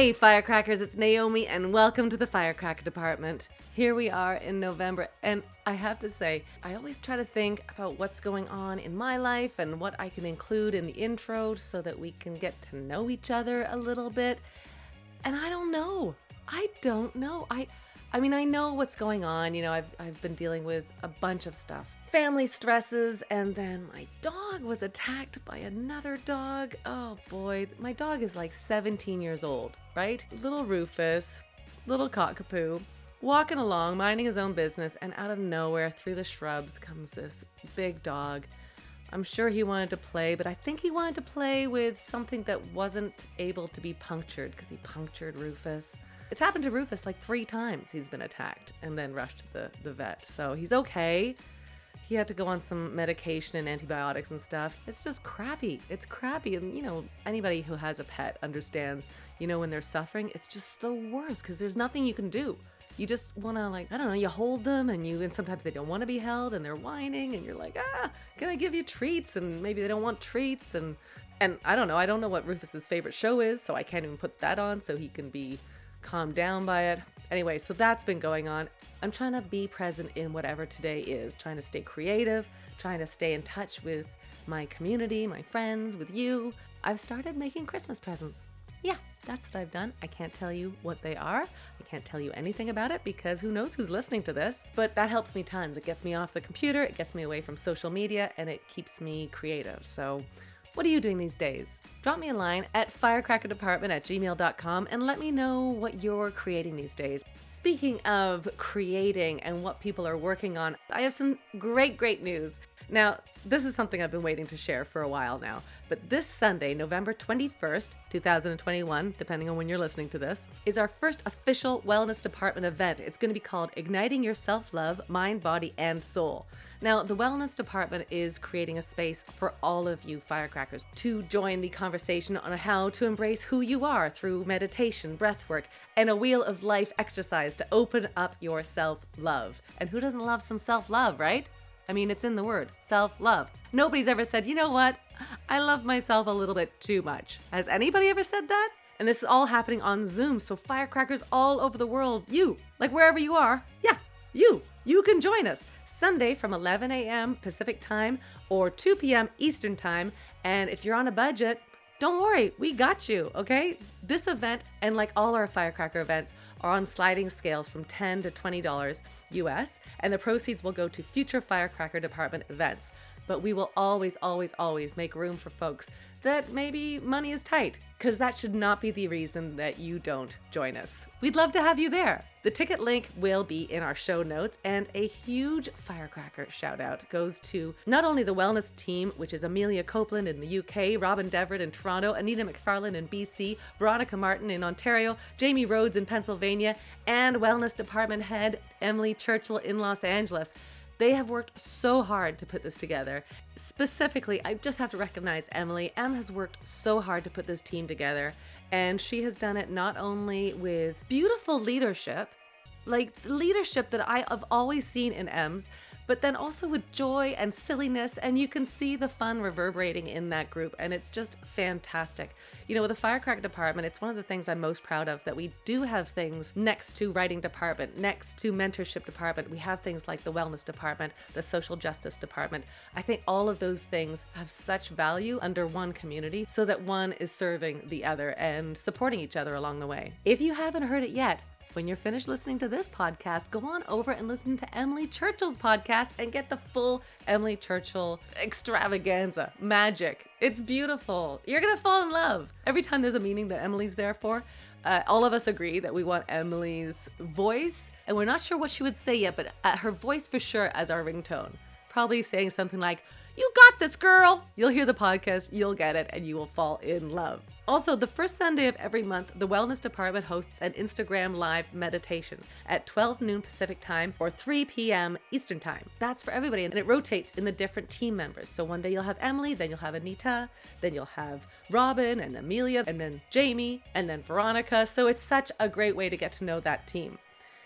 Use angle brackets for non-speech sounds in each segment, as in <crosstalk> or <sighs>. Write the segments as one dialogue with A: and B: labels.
A: Hey, firecrackers, it's Naomi, and welcome to the Firecracker Department. Here we are in November, and I have to say, I always try to think about what's going on in my life and what I can include in the intro so that we can get to know each other a little bit. And I don't know. I don't know. I I mean, I know what's going on. You know, I've, I've been dealing with a bunch of stuff family stresses, and then my dog was attacked by another dog. Oh boy, my dog is like 17 years old, right? Little Rufus, little cockapoo, walking along, minding his own business, and out of nowhere, through the shrubs, comes this big dog. I'm sure he wanted to play, but I think he wanted to play with something that wasn't able to be punctured because he punctured Rufus. It's happened to Rufus like three times he's been attacked and then rushed to the, the vet. So he's okay. He had to go on some medication and antibiotics and stuff. It's just crappy. It's crappy. And, you know, anybody who has a pet understands, you know, when they're suffering, it's just the worst because there's nothing you can do. You just want to, like, I don't know, you hold them and you, and sometimes they don't want to be held and they're whining and you're like, ah, can I give you treats? And maybe they don't want treats. And, and I don't know. I don't know what Rufus's favorite show is, so I can't even put that on so he can be calm down by it. Anyway, so that's been going on. I'm trying to be present in whatever today is, trying to stay creative, trying to stay in touch with my community, my friends, with you. I've started making Christmas presents. Yeah, that's what I've done. I can't tell you what they are. I can't tell you anything about it because who knows who's listening to this. But that helps me tons. It gets me off the computer, it gets me away from social media, and it keeps me creative. So what are you doing these days? Drop me a line at firecrackerdepartment at gmail.com and let me know what you're creating these days. Speaking of creating and what people are working on, I have some great, great news. Now, this is something I've been waiting to share for a while now, but this Sunday, November 21st, 2021, depending on when you're listening to this, is our first official Wellness Department event. It's going to be called Igniting Your Self Love, Mind, Body, and Soul. Now, the Wellness Department is creating a space for all of you firecrackers to join the conversation on how to embrace who you are through meditation, breathwork, and a wheel of life exercise to open up your self love. And who doesn't love some self love, right? I mean, it's in the word self love. Nobody's ever said, you know what? I love myself a little bit too much. Has anybody ever said that? And this is all happening on Zoom. So, firecrackers all over the world, you, like wherever you are, yeah, you, you can join us. Sunday from 11 a.m. Pacific time or 2 p.m. Eastern time. And if you're on a budget, don't worry, we got you, okay? This event and like all our firecracker events are on sliding scales from 10 to $20 US, and the proceeds will go to future firecracker department events. But we will always, always, always make room for folks that maybe money is tight, because that should not be the reason that you don't join us. We'd love to have you there. The ticket link will be in our show notes, and a huge firecracker shout out goes to not only the wellness team, which is Amelia Copeland in the UK, Robin Deverett in Toronto, Anita McFarlane in BC, Veronica Martin in Ontario, Jamie Rhodes in Pennsylvania, and Wellness Department Head Emily Churchill in Los Angeles. They have worked so hard to put this together. Specifically, I just have to recognize Emily. Em has worked so hard to put this team together, and she has done it not only with beautiful leadership, like leadership that I have always seen in Ems, but then also with joy and silliness. And you can see the fun reverberating in that group. And it's just fantastic. You know, with the firecracker department, it's one of the things I'm most proud of that we do have things next to writing department, next to mentorship department. We have things like the wellness department, the social justice department. I think all of those things have such value under one community so that one is serving the other and supporting each other along the way. If you haven't heard it yet, when you're finished listening to this podcast, go on over and listen to Emily Churchill's podcast and get the full Emily Churchill extravaganza magic. It's beautiful. You're going to fall in love. Every time there's a meaning that Emily's there for, uh, all of us agree that we want Emily's voice, and we're not sure what she would say yet, but uh, her voice for sure as our ringtone. Probably saying something like, You got this, girl. You'll hear the podcast, you'll get it, and you will fall in love. Also, the first Sunday of every month, the Wellness Department hosts an Instagram Live meditation at 12 noon Pacific time or 3 p.m. Eastern time. That's for everybody, and it rotates in the different team members. So one day you'll have Emily, then you'll have Anita, then you'll have Robin and Amelia, and then Jamie, and then Veronica. So it's such a great way to get to know that team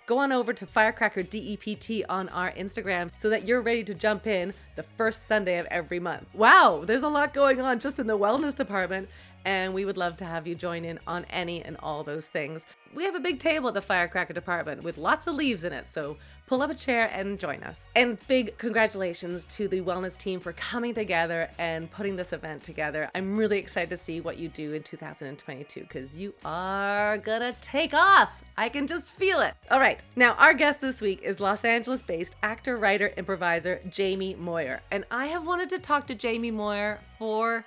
A: go on over to Firecracker DEPT on our Instagram so that you're ready to jump in the first Sunday of every month. Wow, there's a lot going on just in the wellness department. And we would love to have you join in on any and all those things. We have a big table at the firecracker department with lots of leaves in it, so pull up a chair and join us. And big congratulations to the wellness team for coming together and putting this event together. I'm really excited to see what you do in 2022 because you are gonna take off. I can just feel it. All right, now our guest this week is Los Angeles based actor, writer, improviser Jamie Moyer. And I have wanted to talk to Jamie Moyer for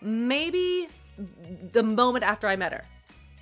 A: maybe the moment after I met her.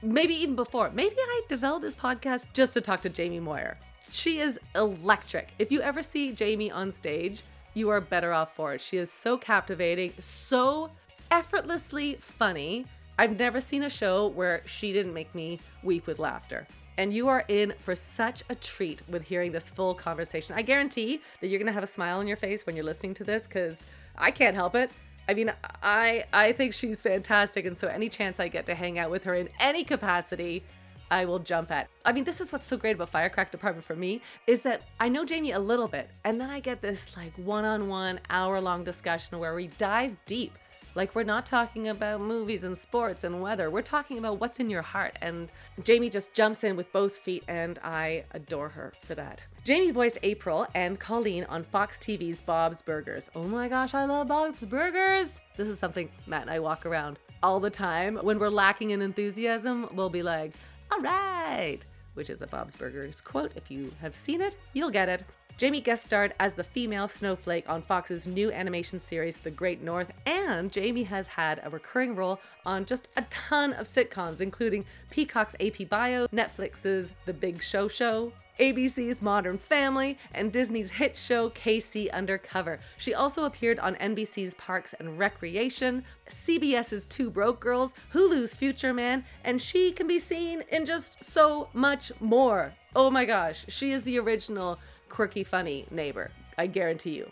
A: Maybe even before. Maybe I developed this podcast just to talk to Jamie Moyer. She is electric. If you ever see Jamie on stage, you are better off for it. She is so captivating, so effortlessly funny. I've never seen a show where she didn't make me weep with laughter. And you are in for such a treat with hearing this full conversation. I guarantee that you're to have a smile on your face when you're listening to this because I can't help it. I mean, I I think she's fantastic, and so any chance I get to hang out with her in any capacity, I will jump at. I mean, this is what's so great about Firecrack Department for me is that I know Jamie a little bit, and then I get this like one-on-one hour-long discussion where we dive deep. Like we're not talking about movies and sports and weather. We're talking about what's in your heart. And Jamie just jumps in with both feet, and I adore her for that. Jamie voiced April and Colleen on Fox TV's Bob's Burgers. Oh my gosh, I love Bob's Burgers! This is something Matt and I walk around all the time. When we're lacking in enthusiasm, we'll be like, all right, which is a Bob's Burgers quote. If you have seen it, you'll get it. Jamie guest starred as the female snowflake on Fox's new animation series, The Great North, and Jamie has had a recurring role on just a ton of sitcoms, including Peacock's AP Bio, Netflix's The Big Show Show, ABC's Modern Family, and Disney's hit show KC Undercover. She also appeared on NBC's Parks and Recreation, CBS's Two Broke Girls, Hulu's Future Man, and she can be seen in just so much more. Oh my gosh, she is the original quirky, funny neighbor. I guarantee you.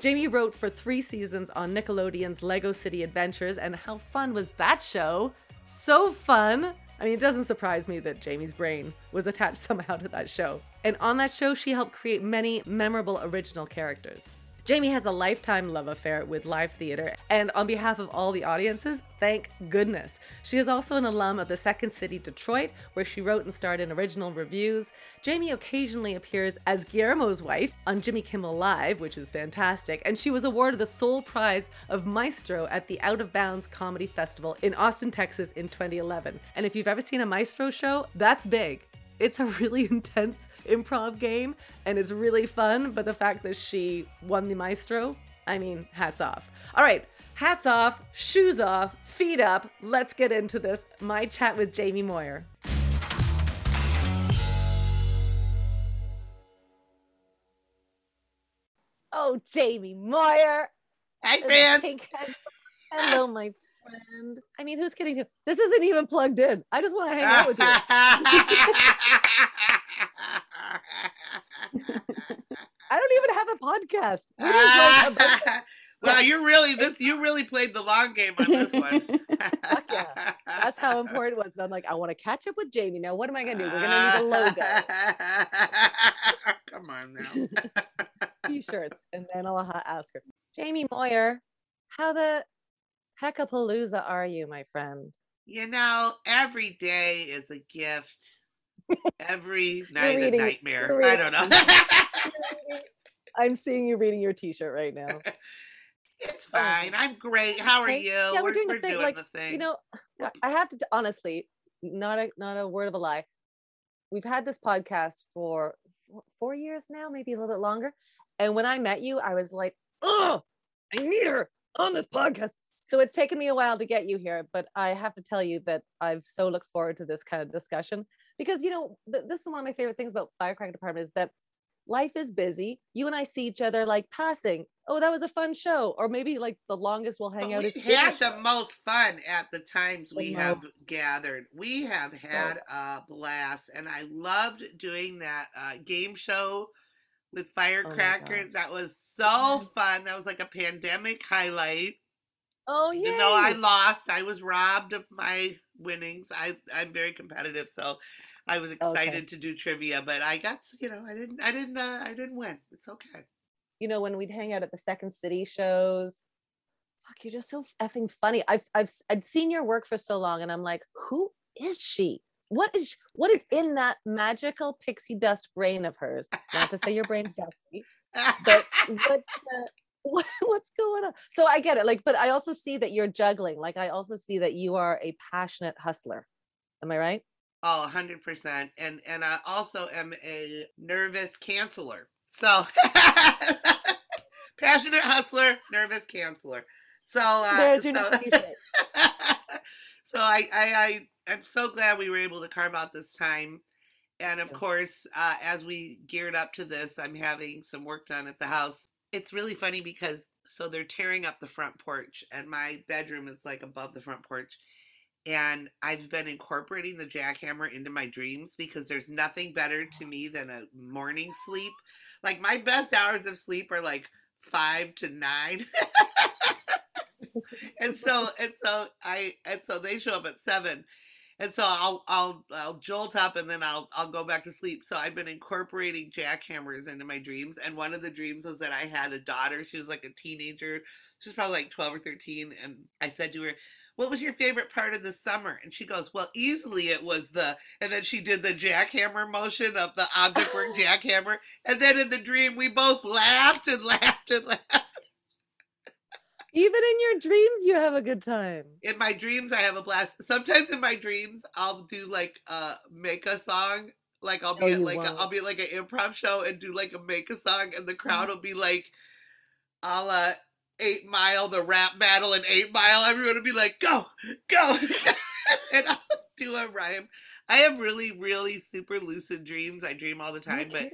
A: Jamie wrote for three seasons on Nickelodeon's Lego City Adventures, and how fun was that show? So fun! I mean, it doesn't surprise me that Jamie's brain was attached <laughs> somehow to that show. And on that show, she helped create many memorable original characters. Jamie has a lifetime love affair with live theater, and on behalf of all the audiences, thank goodness. She is also an alum of the Second City Detroit, where she wrote and starred in original revues. Jamie occasionally appears as Guillermo's wife on Jimmy Kimmel Live, which is fantastic, and she was awarded the sole prize of Maestro at the Out of Bounds Comedy Festival in Austin, Texas in 2011. And if you've ever seen a Maestro show, that's big. It's a really <laughs> intense improv game and it's really fun, but the fact that she won the maestro, I mean, hats off. All right, hats off, shoes off, feet up. Let's get into this. My chat with Jamie Moyer. Oh, Jamie Moyer.
B: Hi, fans.
A: Hello, my friend. I mean, who's kidding you? This isn't even plugged in. I just want to hang out with you. <laughs> <laughs> I don't even have a podcast.
B: Like <laughs> well, you really this you really played the long game on this one. <laughs>
A: yeah. That's how important it was. But I'm like, I want to catch up with Jamie. Now, what am I gonna do? We're gonna need a logo. <laughs>
B: Come on now.
A: T-shirts, and then I'll ask her, Jamie Moyer, how the heckapalooza are you, my friend?
B: You know, every day is a gift. Every night a nightmare. I don't know. <laughs>
A: I'm seeing you reading your T-shirt right now.
B: It's oh, fine. I'm great. How are you?
A: Yeah, we're, we're doing we're the thing. Like the thing. you know, I have to honestly, not a not a word of a lie. We've had this podcast for four years now, maybe a little bit longer. And when I met you, I was like, oh, I need her on this podcast. So it's taken me a while to get you here, but I have to tell you that I've so looked forward to this kind of discussion because you know th- this is one of my favorite things about Firecracker Department is that life is busy. You and I see each other like passing. Oh, that was a fun show, or maybe like the longest we'll hang but
B: out. We had the most fun at the times the we most. have gathered. We have had a blast, and I loved doing that uh, game show with oh Firecracker. Oh that was so <laughs> fun. That was like a pandemic highlight.
A: Oh yeah.
B: Even though I lost, I was robbed of my winnings. I I'm very competitive, so I was excited okay. to do trivia, but I got you know I didn't I didn't uh, I didn't win. It's okay.
A: You know when we'd hang out at the Second City shows, fuck, you're just so effing funny. I've I've I'd seen your work for so long, and I'm like, who is she? What is what is in that magical pixie dust brain of hers? Not to say your brain's dusty, but <laughs> what uh, what, <laughs> what's going on? So I get it. Like, but I also see that you're juggling. Like, I also see that you are a passionate hustler. Am I right?
B: Oh, 100%. And and I also am a nervous canceller. So <laughs> passionate hustler, nervous canceller. So uh, there's your so, next <laughs> so I, I I I'm so glad we were able to carve out this time. And of course, uh, as we geared up to this, I'm having some work done at the house. It's really funny because so they're tearing up the front porch, and my bedroom is like above the front porch. And I've been incorporating the jackhammer into my dreams because there's nothing better to me than a morning sleep. Like my best hours of sleep are like five to nine. <laughs> and so and so I and so they show up at seven. And so I'll I'll I'll jolt up and then I'll I'll go back to sleep. So I've been incorporating jackhammers into my dreams. And one of the dreams was that I had a daughter. She was like a teenager. She was probably like 12 or 13. And I said to her, what was your favorite part of the summer? And she goes, well, easily it was the, and then she did the jackhammer motion of the object work <laughs> jackhammer. And then in the dream, we both laughed and laughed and laughed.
A: Even in your dreams, you have a good time.
B: In my dreams, I have a blast. Sometimes in my dreams, I'll do like uh make a song. Like I'll be at like a, I'll be like an improv show and do like a make a song, and the crowd will be like, "I'll uh, Eight Mile, the rap battle in Eight Mile, everyone will be like, go, go. <laughs> and I'll do a rhyme. I have really, really super lucid dreams. I dream all the time, but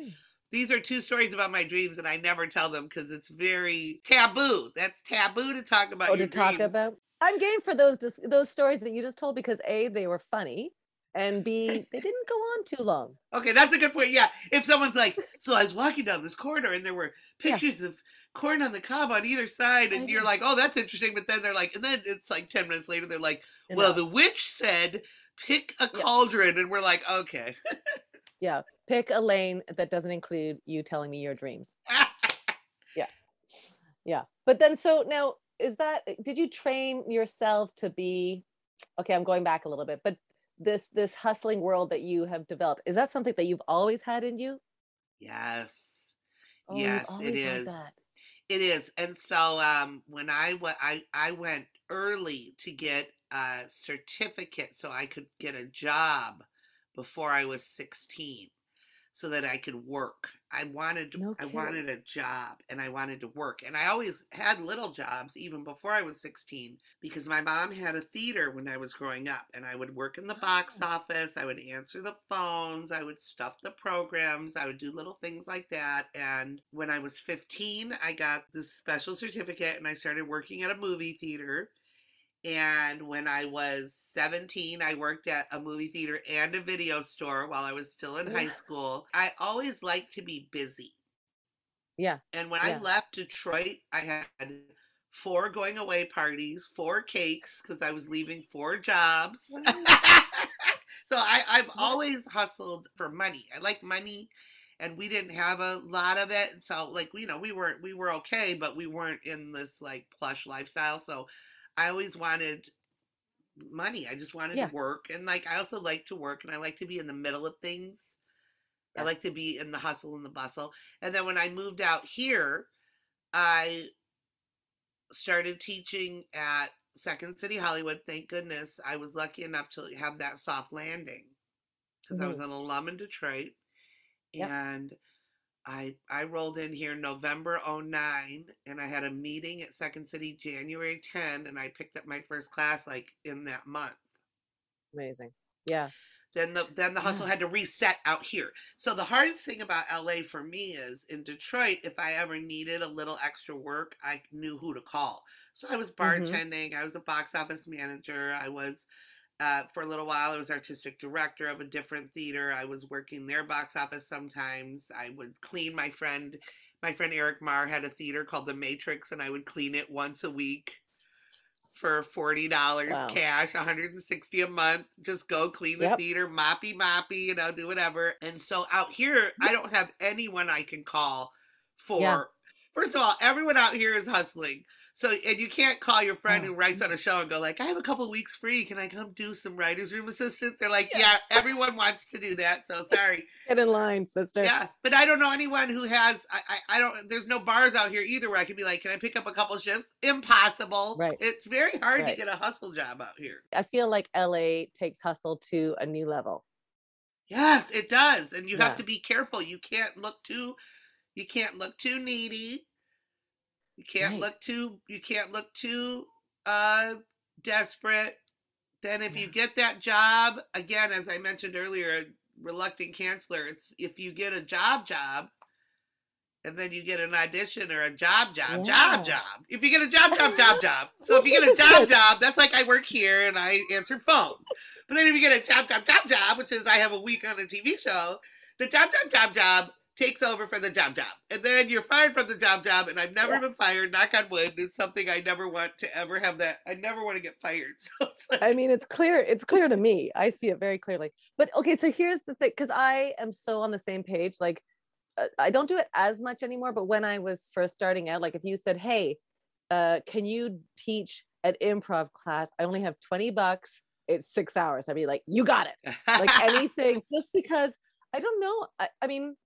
B: these are two stories about my dreams, and I never tell them because it's very taboo. That's taboo to talk about. Oh, to dreams. talk about.
A: I'm game for those those stories that you just told because a they were funny, and B, they didn't go on too long.
B: Okay, that's a good point. Yeah. If someone's like, so I was walking down this corridor and there were pictures yeah. of corn on the cob on either side, and you're mm-hmm. like, oh, that's interesting. But then they're like, and then it's like 10 minutes later, they're like, well, the witch said, pick a cauldron. And we're like, okay.
A: yeah. Pick a lane that doesn't include you telling me your dreams. <laughs> yeah. Yeah. But then, so now, is that, did you train yourself to be, okay, I'm going back a little bit, but this this hustling world that you have developed is that something that you've always had in you
B: yes oh, yes it is it is and so um when i went i i went early to get a certificate so i could get a job before i was 16 so that I could work. I wanted no I wanted a job and I wanted to work. And I always had little jobs even before I was 16 because my mom had a theater when I was growing up and I would work in the box oh. office, I would answer the phones, I would stuff the programs, I would do little things like that. And when I was 15, I got this special certificate and I started working at a movie theater and when I was 17, I worked at a movie theater and a video store while I was still in high school. I always liked to be busy.
A: Yeah.
B: And when
A: yeah.
B: I left Detroit, I had four going away parties, four cakes, because I was leaving four jobs. <laughs> so I, I've always hustled for money. I like money and we didn't have a lot of it. So like, you know, we weren't we were okay, but we weren't in this like plush lifestyle. So I always wanted money. I just wanted yeah. to work. And like I also like to work and I like to be in the middle of things. Yeah. I like to be in the hustle and the bustle. And then when I moved out here, I started teaching at Second City Hollywood. Thank goodness I was lucky enough to have that soft landing because mm-hmm. I was an alum in Detroit. Yep. And I I rolled in here November 09 and I had a meeting at Second City January 10 and I picked up my first class like in that month.
A: Amazing. Yeah.
B: Then the then the hustle yeah. had to reset out here. So the hardest thing about LA for me is in Detroit, if I ever needed a little extra work, I knew who to call. So I was mm-hmm. bartending, mm-hmm. I was a box office manager, I was uh, for a little while, I was artistic director of a different theater. I was working their box office sometimes. I would clean my friend. My friend Eric Marr had a theater called The Matrix, and I would clean it once a week for forty dollars wow. cash, one hundred and sixty a month. Just go clean the yep. theater, moppy moppy, you know, do whatever. And so out here, I don't have anyone I can call for. Yeah. First of all, everyone out here is hustling. So, and you can't call your friend who writes on a show and go like, "I have a couple weeks free. Can I come do some writers' room assistant?" They're like, "Yeah, yeah everyone wants to do that." So sorry. <laughs>
A: Get in line, sister.
B: Yeah, but I don't know anyone who has. I, I, I don't. There's no bars out here either where I can be like, "Can I pick up a couple shifts?" Impossible.
A: Right.
B: It's very hard right. to get a hustle job out here.
A: I feel like LA takes hustle to a new level.
B: Yes, it does, and you yeah. have to be careful. You can't look too. You can't look too needy you can't right. look too you can't look too uh desperate. Then if yeah. you get that job, again, as I mentioned earlier, a reluctant canceller, it's if you get a job job and then you get an audition or a job job, yeah. job job. If you get a job job, job <laughs> job. So if you get a job job, that's like I work here and I answer phones. But then if you get a job job, job job, which is I have a week on a TV show, the job job, job job takes over for the job job. And then you're fired from the job job. And I've never yeah. been fired, knock on wood. It's something I never want to ever have that. I never want to get fired. <laughs> So
A: like... I mean, it's clear. It's clear to me. I see it very clearly. But okay, so here's the thing because I am so on the same page. Like, uh, I don't do it as much anymore. But when I was first starting out, like if you said, hey, uh, can you teach an improv class? I only have 20 bucks. It's six hours. I'd be like, you got it. Like <laughs> anything, just because I don't know. I, I mean,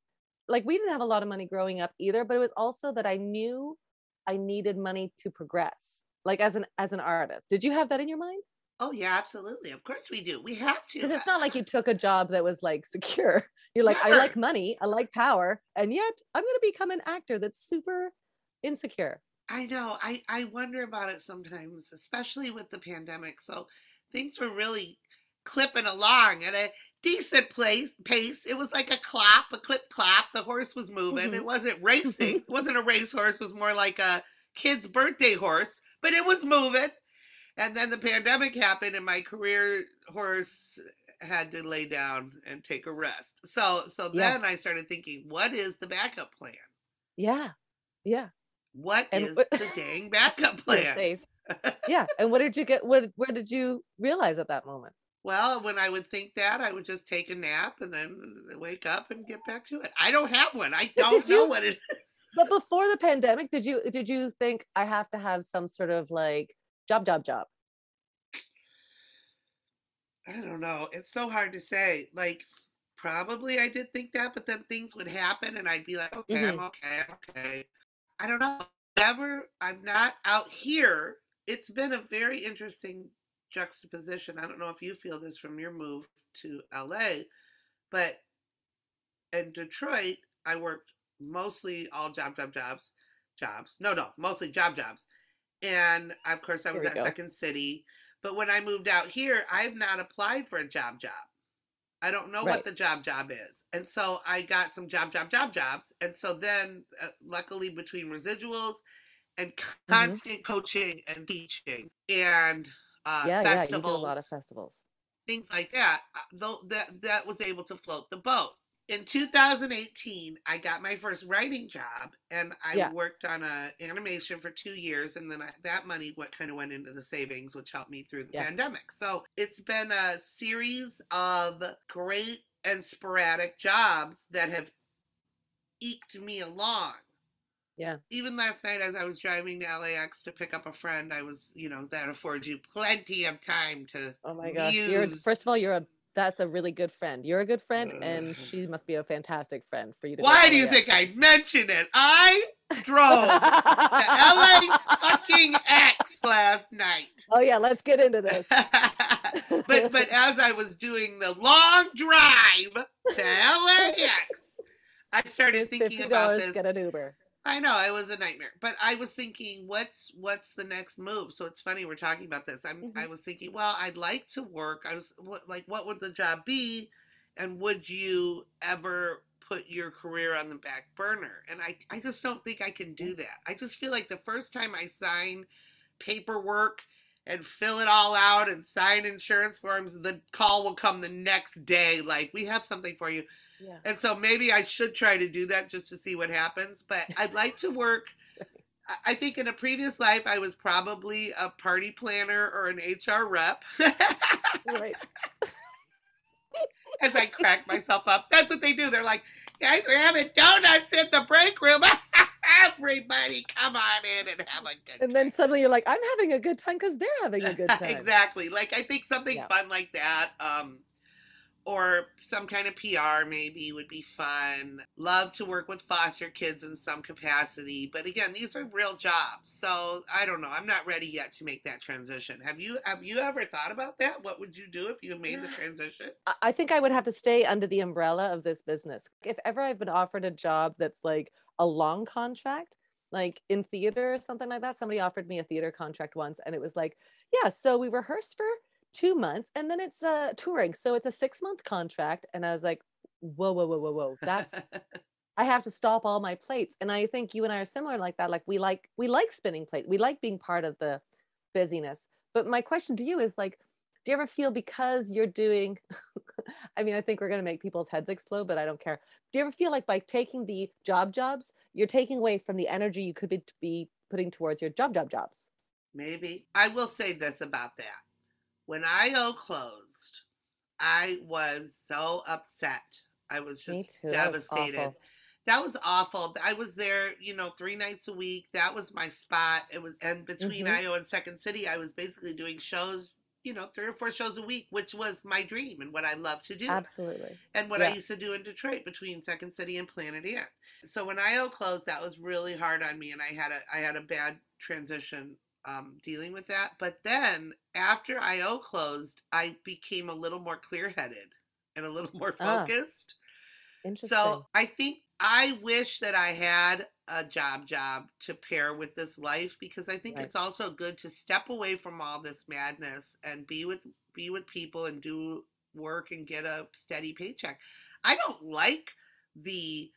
A: like we didn't have a lot of money growing up either but it was also that i knew i needed money to progress like as an as an artist. Did you have that in your mind?
B: Oh yeah absolutely. Of course we do. We have to.
A: Because it's not like you took a job that was like secure. <laughs> You're like Never. i like money. I like power. And yet i'm going to become an actor that's super insecure.
B: I know. I i wonder about it sometimes especially with the pandemic. So things were really clipping along at a decent place pace. It was like a clap, a clip clap. The horse was moving. Mm-hmm. It wasn't racing. it <laughs> wasn't a racehorse. It was more like a kid's birthday horse, but it was moving. And then the pandemic happened, and my career horse had to lay down and take a rest. So, so then yeah. I started thinking, what is the backup plan?
A: Yeah, yeah.
B: What and, is the <laughs> dang backup plan? <laughs>
A: yeah, and what did you get? What where did you realize at that moment?
B: Well, when I would think that, I would just take a nap and then wake up and get back to it. I don't have one. I don't know what it is.
A: But before the pandemic, did you did you think I have to have some sort of like job job job?
B: I don't know. It's so hard to say. Like probably I did think that, but then things would happen and I'd be like, okay, mm-hmm. I'm okay, I'm okay. I don't know. Never I'm not out here. It's been a very interesting juxtaposition. I don't know if you feel this from your move to LA, but in Detroit, I worked mostly all job, job, jobs, jobs. No, no, mostly job, jobs. And of course, I was at go. Second City. But when I moved out here, I've not applied for a job, job. I don't know right. what the job job is. And so I got some job, job, job jobs. And so then, uh, luckily, between residuals and mm-hmm. constant mm-hmm. coaching and teaching and uh, yeah, festivals, yeah, you do a
A: lot of festivals,
B: things like that. Uh, though that that was able to float the boat. In 2018, I got my first writing job, and I yeah. worked on a animation for two years, and then I, that money what kind of went into the savings, which helped me through the yeah. pandemic. So it's been a series of great and sporadic jobs that have eked me along
A: yeah.
B: Even last night, as I was driving to LAX to pick up a friend, I was, you know, that affords you plenty of time to.
A: Oh my gosh! You're first of all, you're a that's a really good friend. You're a good friend, and she must be a fantastic friend for you to.
B: Why do you think I mentioned it? I drove to LA fucking X last night.
A: Oh yeah, let's get into this. <laughs>
B: but but as I was doing the long drive to <laughs> LAX, I started thinking about this.
A: Get an Uber.
B: I know it was a nightmare, but I was thinking, what's what's the next move? So it's funny we're talking about this. I'm mm-hmm. I was thinking, well, I'd like to work. I was like, what would the job be, and would you ever put your career on the back burner? And I I just don't think I can do that. I just feel like the first time I sign paperwork and fill it all out and sign insurance forms, the call will come the next day. Like we have something for you yeah. And so maybe I should try to do that just to see what happens. But I'd like to work. <laughs> I think in a previous life, I was probably a party planner or an HR rep. right. <laughs> As I crack myself up. That's what they do. They're like, guys, we're having donuts in the break room. <laughs> everybody come on in and have a good
A: and then suddenly you're like, I'm having a good time because they're having a good time.
B: exactly. Like I think something yeah. fun like that. Um, or some kind of PR maybe would be fun. Love to work with foster kids in some capacity, but again, these are real jobs. So I don't know. I'm not ready yet to make that transition. Have you have you ever thought about that? What would you do if you made the transition?
A: I think I would have to stay under the umbrella of this business. If ever I've been offered a job that's like a long contract, like in theater or something like that, somebody offered me a theater contract once and it was like, yeah, so we rehearsed for two months and then it's uh touring. So it's a six month contract and i was like whoa whoa whoa whoa whoa that's <laughs> i have to stop all my plates. And i think you and i are similar like that like we like we like spinning plate we like being part of the busyness. But my question to you is like do you ever feel because you're doing <laughs> i mean i think we're going to make people's heads explode but i don't care. Do you ever feel like by taking the job jobs you're taking away from the energy you could be putting towards your job job jobs?
B: Maybe. I will say this about that when IO closed, I was so upset. I was just devastated. That was, that was, awful. I was there, you know, three nights a week. That was my spot. It was, and between mm-hmm. IO and Second City, I was basically doing shows, you know, three or four shows a week, which was my dream and what I love to do.
A: Absolutely.
B: And what yeah. I used to do in Detroit between Second City and Planet Ant. So when IO closed, that was really hard on me, and I had a I had a bad transition um, dealing with that. But then after IO closed, I became a little more clear headed and a little <laughs> more ah. focused. Ah, interesting. So I think I wish that I had a job job to pair with this life because I think right. it's also good to step away from all this madness and be with be with people and do work and get a steady paycheck. I don't like the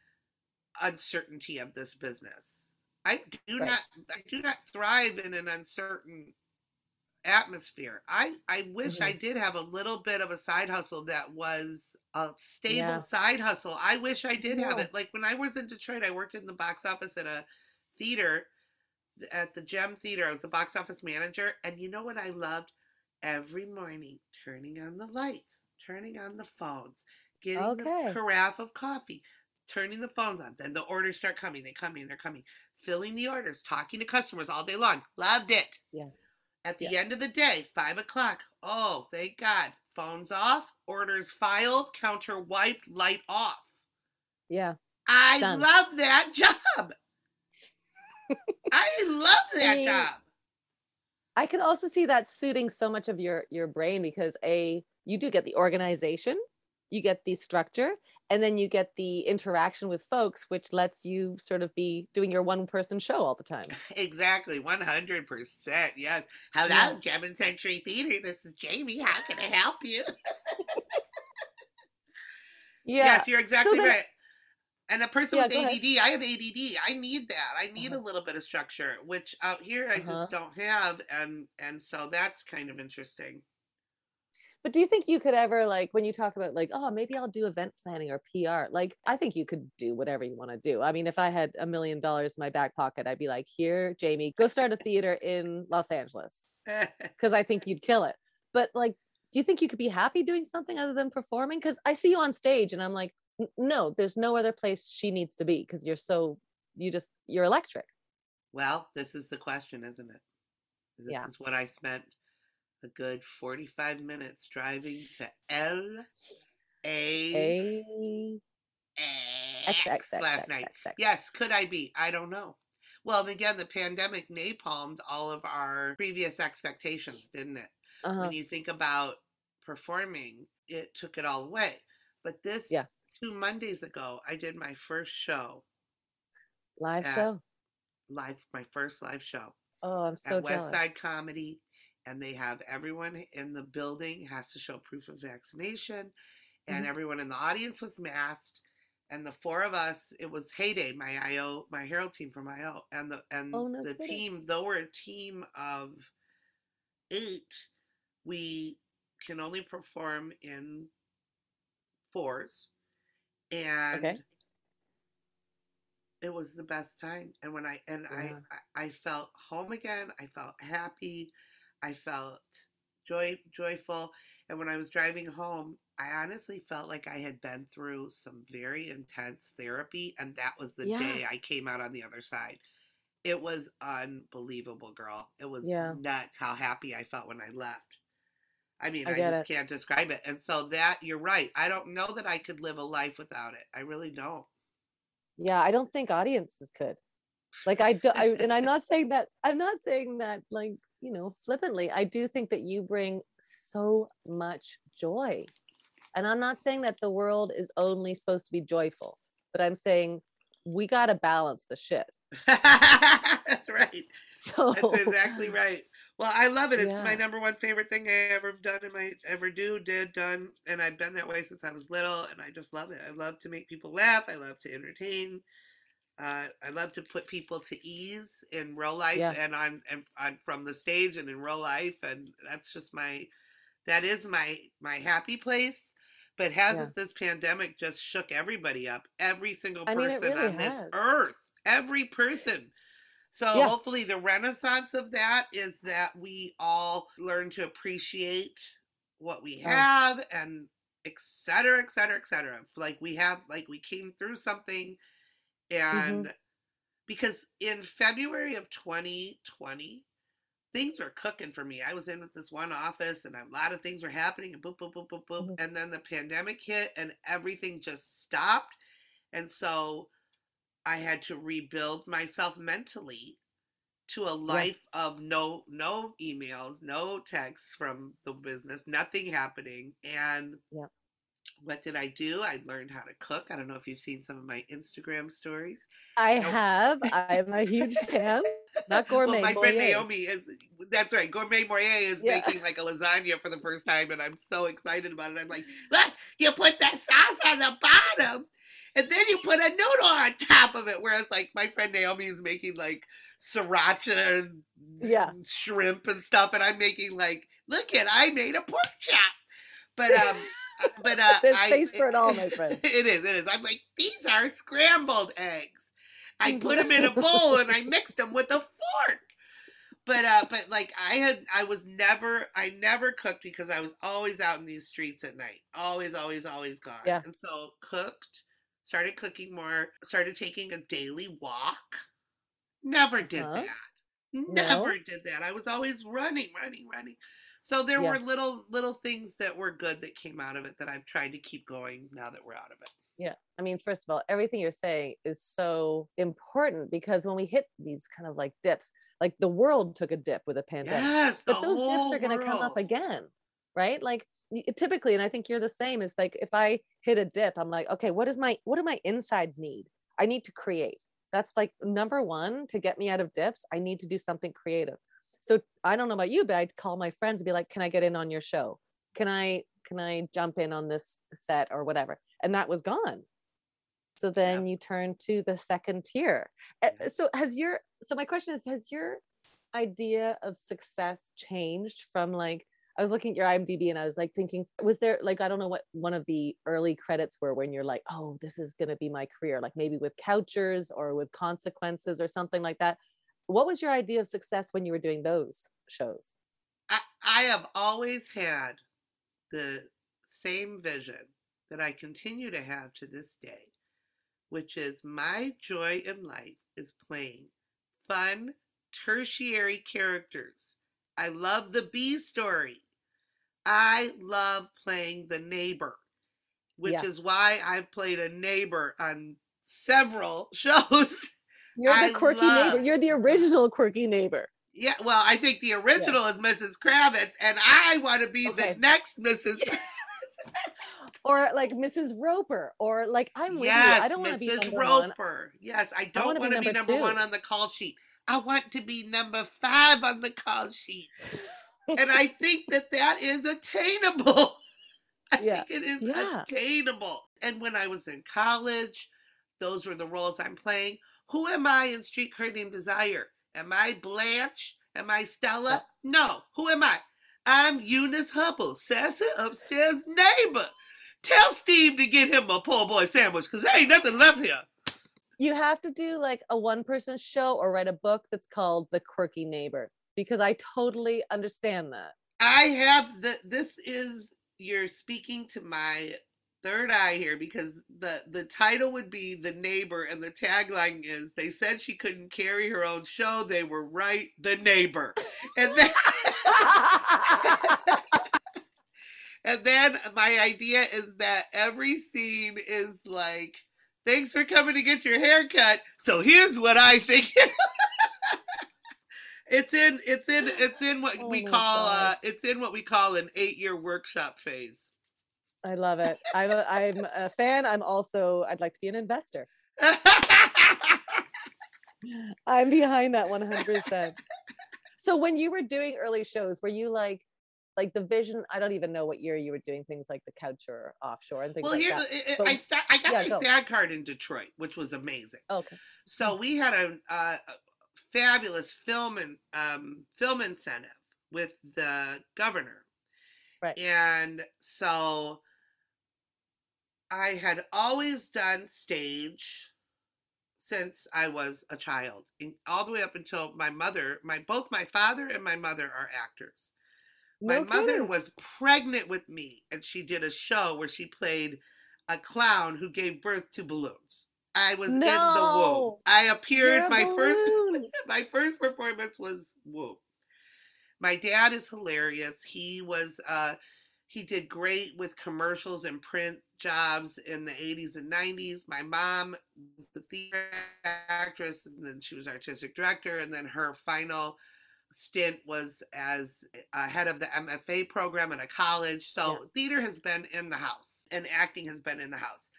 B: uncertainty of this business. I do right. not I do not thrive in an uncertain atmosphere. I I wish mm-hmm. I did have a little bit of a side hustle that was a stable yeah. side hustle. I wish I did yeah. have it. Like when I was in Detroit, I worked in the box office at a theater at the Gem Theater. I was a box office manager, and you know what I loved? Every morning, turning on the lights, turning on the phones, getting okay. the carafe of coffee, turning the phones on. Then the orders start coming. They come in. They're coming filling the orders, talking to customers all day long. Loved it.
A: Yeah.
B: At the yeah. end of the day, five o'clock. Oh, thank God. Phones off, orders filed, counter wiped, light off.
A: Yeah.
B: I Done. love that <laughs> job. I love that I mean, job.
A: I can also see that suiting so much of your your brain because a you do get the organization, you get the structure, and then you get the interaction with folks which lets you sort of be doing your one person show all the time <laughs>
B: exactly 100% yes hello yeah. Gem and Century theater this is jamie how can i help you <laughs> yeah yes you're exactly so then, right and a person yeah, with ADD, ahead. I have ADD. I need that. I need uh-huh. a little bit of structure, which out here I uh-huh. just don't have, and and so that's kind of interesting.
A: But do you think you could ever like when you talk about like, oh, maybe I'll do event planning or PR? Like, I think you could do whatever you want to do. I mean, if I had a million dollars in my back pocket, I'd be like, here, Jamie, go start a theater in Los Angeles. <laughs> Because I think you'd kill it. But like, do you think you could be happy doing something other than performing? Because I see you on stage and I'm like, no, there's no other place she needs to be because you're so you just you're electric.
B: Well, this is the question, isn't it? This yeah. is what I spent a good 45 minutes driving to L A X last night. Yes, could I be? I don't know. Well, again, the pandemic napalmed all of our previous expectations, didn't it? Uh-huh. When you think about performing, it took it all away. But this yeah. two Mondays ago, I did my first show.
A: Live show?
B: Live, my first live show.
A: Oh, I'm so
B: at West Side Comedy and they have everyone in the building has to show proof of vaccination and mm-hmm. everyone in the audience was masked and the four of us it was heyday my io my Harold team from io and the and oh, no the kidding. team though we're a team of eight we can only perform in fours and okay. it was the best time and when i and yeah. i i felt home again i felt happy I felt joy joyful and when I was driving home I honestly felt like I had been through some very intense therapy and that was the yeah. day I came out on the other side it was unbelievable, girl. It was
A: Yeah.
B: nuts how happy I felt when I left. I mean,
A: I
B: I, just
A: it.
B: can't describe it. And so that you're right. I don't know that I could live a life without it. I really don't.
A: Yeah, I don't think audiences could. Like I do, I, and I'm not <laughs> saying that. I'm not saying that like you know flippantly. I do think that you bring so much joy, and I'm not saying that the world is only supposed to be joyful, but I'm saying we got to balance the shit. <laughs>
B: That's right. <laughs>
A: So
B: That's exactly right. Well, I love it. It's my number one favorite thing I ever done in my ever do, did, done, and I've been that way since I was little, and I just love it. I love to make people laugh. I love to entertain. Uh, I love to put people to ease in real life
A: Yeah.
B: and on and on from the stage and in real life, and that's just my that is my my happy place. But hasn't this pandemic just shook everybody up? Every single
A: I mean,
B: person
A: really
B: on this earth, every person. So
A: Yeah.
B: hopefully the renaissance of that is that we all learn to appreciate what we
A: Oh.
B: have and et cetera, et cetera, et cetera. Like we have, like we came through something
A: Mm-hmm.
B: and because in February of 2020, things were cooking for me. I was in with this one office and a lot of things were happening and boop, boop, boop, boop, boop.
A: Mhm.
B: And then the pandemic hit and everything just stopped. And so I had to rebuild myself mentally to a life of no no emails, no texts from the business, nothing happening. And
A: Yeah.
B: What did I do? I learned how to cook. I don't know if you've seen some of my Instagram stories.
A: I have. I'm a huge fan. Not gourmet. <laughs>
B: Well, my friend Naomi is. That's right. Gourmet Moyer is
A: Yeah.
B: making like a lasagna for the first time, and I'm so excited about it. I'm like, look, you put that sauce on the bottom, and then you put a noodle on top of it. Whereas, like my friend Naomi is making like sriracha, and
A: Yeah.
B: shrimp and stuff, and I'm making like, look at, I made a pork chop. But um, but uh,
A: There's
B: I,
A: space for it all, my <laughs> friend.
B: it is, it is. I'm like, these are scrambled eggs. I put them in a <laughs> bowl and I mixed them with a fork. But uh, but like I had, I was never, I never cooked because I was always out in these streets at night, always, always, always gone.
A: Yeah.
B: And so cooked, started cooking more, started taking a daily walk. Never did
A: Huh?
B: that. Never did that. I was always running, running, running. So there
A: Yeah.
B: were little little things that were good that came out of it that I've tried to keep going now that we're out of it.
A: Yeah. I mean, first of all, everything you're saying is so important because when we hit these kind of like dips, like the world took a dip with a pandemic,
B: Yes, the
A: but those dips are going to come up again, right? Like typically, and I think you're the same, is like if I hit a dip, I'm like, okay, what is my, what do my insides need? I need to create. That's like number one to get me out of dips. I need to do something creative. So I don't know about you, but I'd call my friends and be like, can I get in on your show? Can I, can I jump in on this set or whatever? And that was gone. So then you turn to the second tier. Uh,
B: Yeah.
A: So has your so my question is has your idea of success changed from like I was looking at your IMDb and I was like thinking was there like I don't know what one of the early credits were when you're like oh this is going to be my career like maybe with couchers or with consequences or something like that. What was your idea of success when you were doing those shows?
B: I, I have always had the same vision that I continue to have to this day, which is my joy in life is playing fun, tertiary characters. I love the B story. I love playing the neighbor, which
A: Yeah.
B: is why I've played a neighbor on several <laughs> shows.
A: You're the
B: I
A: quirky
B: love-
A: neighbor. You're the original quirky neighbor.
B: Yeah, well, I think the original is Mrs. Kravitz, and I want to be
A: Okay.
B: the next Mrs. <laughs>
A: Or like Mrs. Roper, or like I'm with you.
B: yes,
A: I don't want to be
B: Mrs.
A: number one.
B: Roper. Yes, I don't
A: be
B: want be
A: number
B: number one on the call sheet. I want to be number five on the call sheet, and I <laughs> think that that is attainable. <laughs> I
A: Yeah.
B: think it is
A: Yeah.
B: attainable. And when I was in college, those were the roles I'm playing. Who am I in Streetcar Named Desire? Am I Blanche? Am I Stella? No. Who am I? I'm Eunice Hubbell, sassy upstairs neighbor. Tell Steve to get him a poor boy sandwich, because there ain't nothing left here.
A: you have to do like a one person show or write a book that's called The Quirky Neighbor because I totally understand that.
B: I have the this is you're speaking to my third eye here because the the title would be the neighbor and the tagline is they said she couldn't carry her own show. They were right the neighbor. And then <laughs> and then my idea is that every scene is like thanks for coming to get your hair cut. So here's what i think. <laughs> It's in it's in it's in what oh we call uh it's in what we call an eight year workshop phase
A: I love it. I'm a, I'm a fan. I'm also I'd like to be an investor. I'm behind that 100%. So when you were doing early shows, were you like like the vision i don't even know what year you were doing things like the couch or offshore and things well like here
B: that. Uh, uh, but, i start i got yeah, my go. SAG card in detroit which was amazing
A: okay
B: so hmm. we had a, a fabulous film and um, film incentive with the governor
A: right
B: and so I had always done stage since I was a child, all the way up until my mother, my both my father and my mother are actors. No my kidding. mother was pregnant with me, and she did a show where she played a clown who gave birth to balloons. I was no. in the womb. I appeared. My balloon. first, <laughs> my first performance was womb. My dad is hilarious. He was. uh he did great with commercials and print jobs in the 80s and 90s. My mom was the theater actress, and then she was artistic director, and then her final stint was as a head of the MFA program at a college. So yeah. theater has been in the house, and acting has been in the house.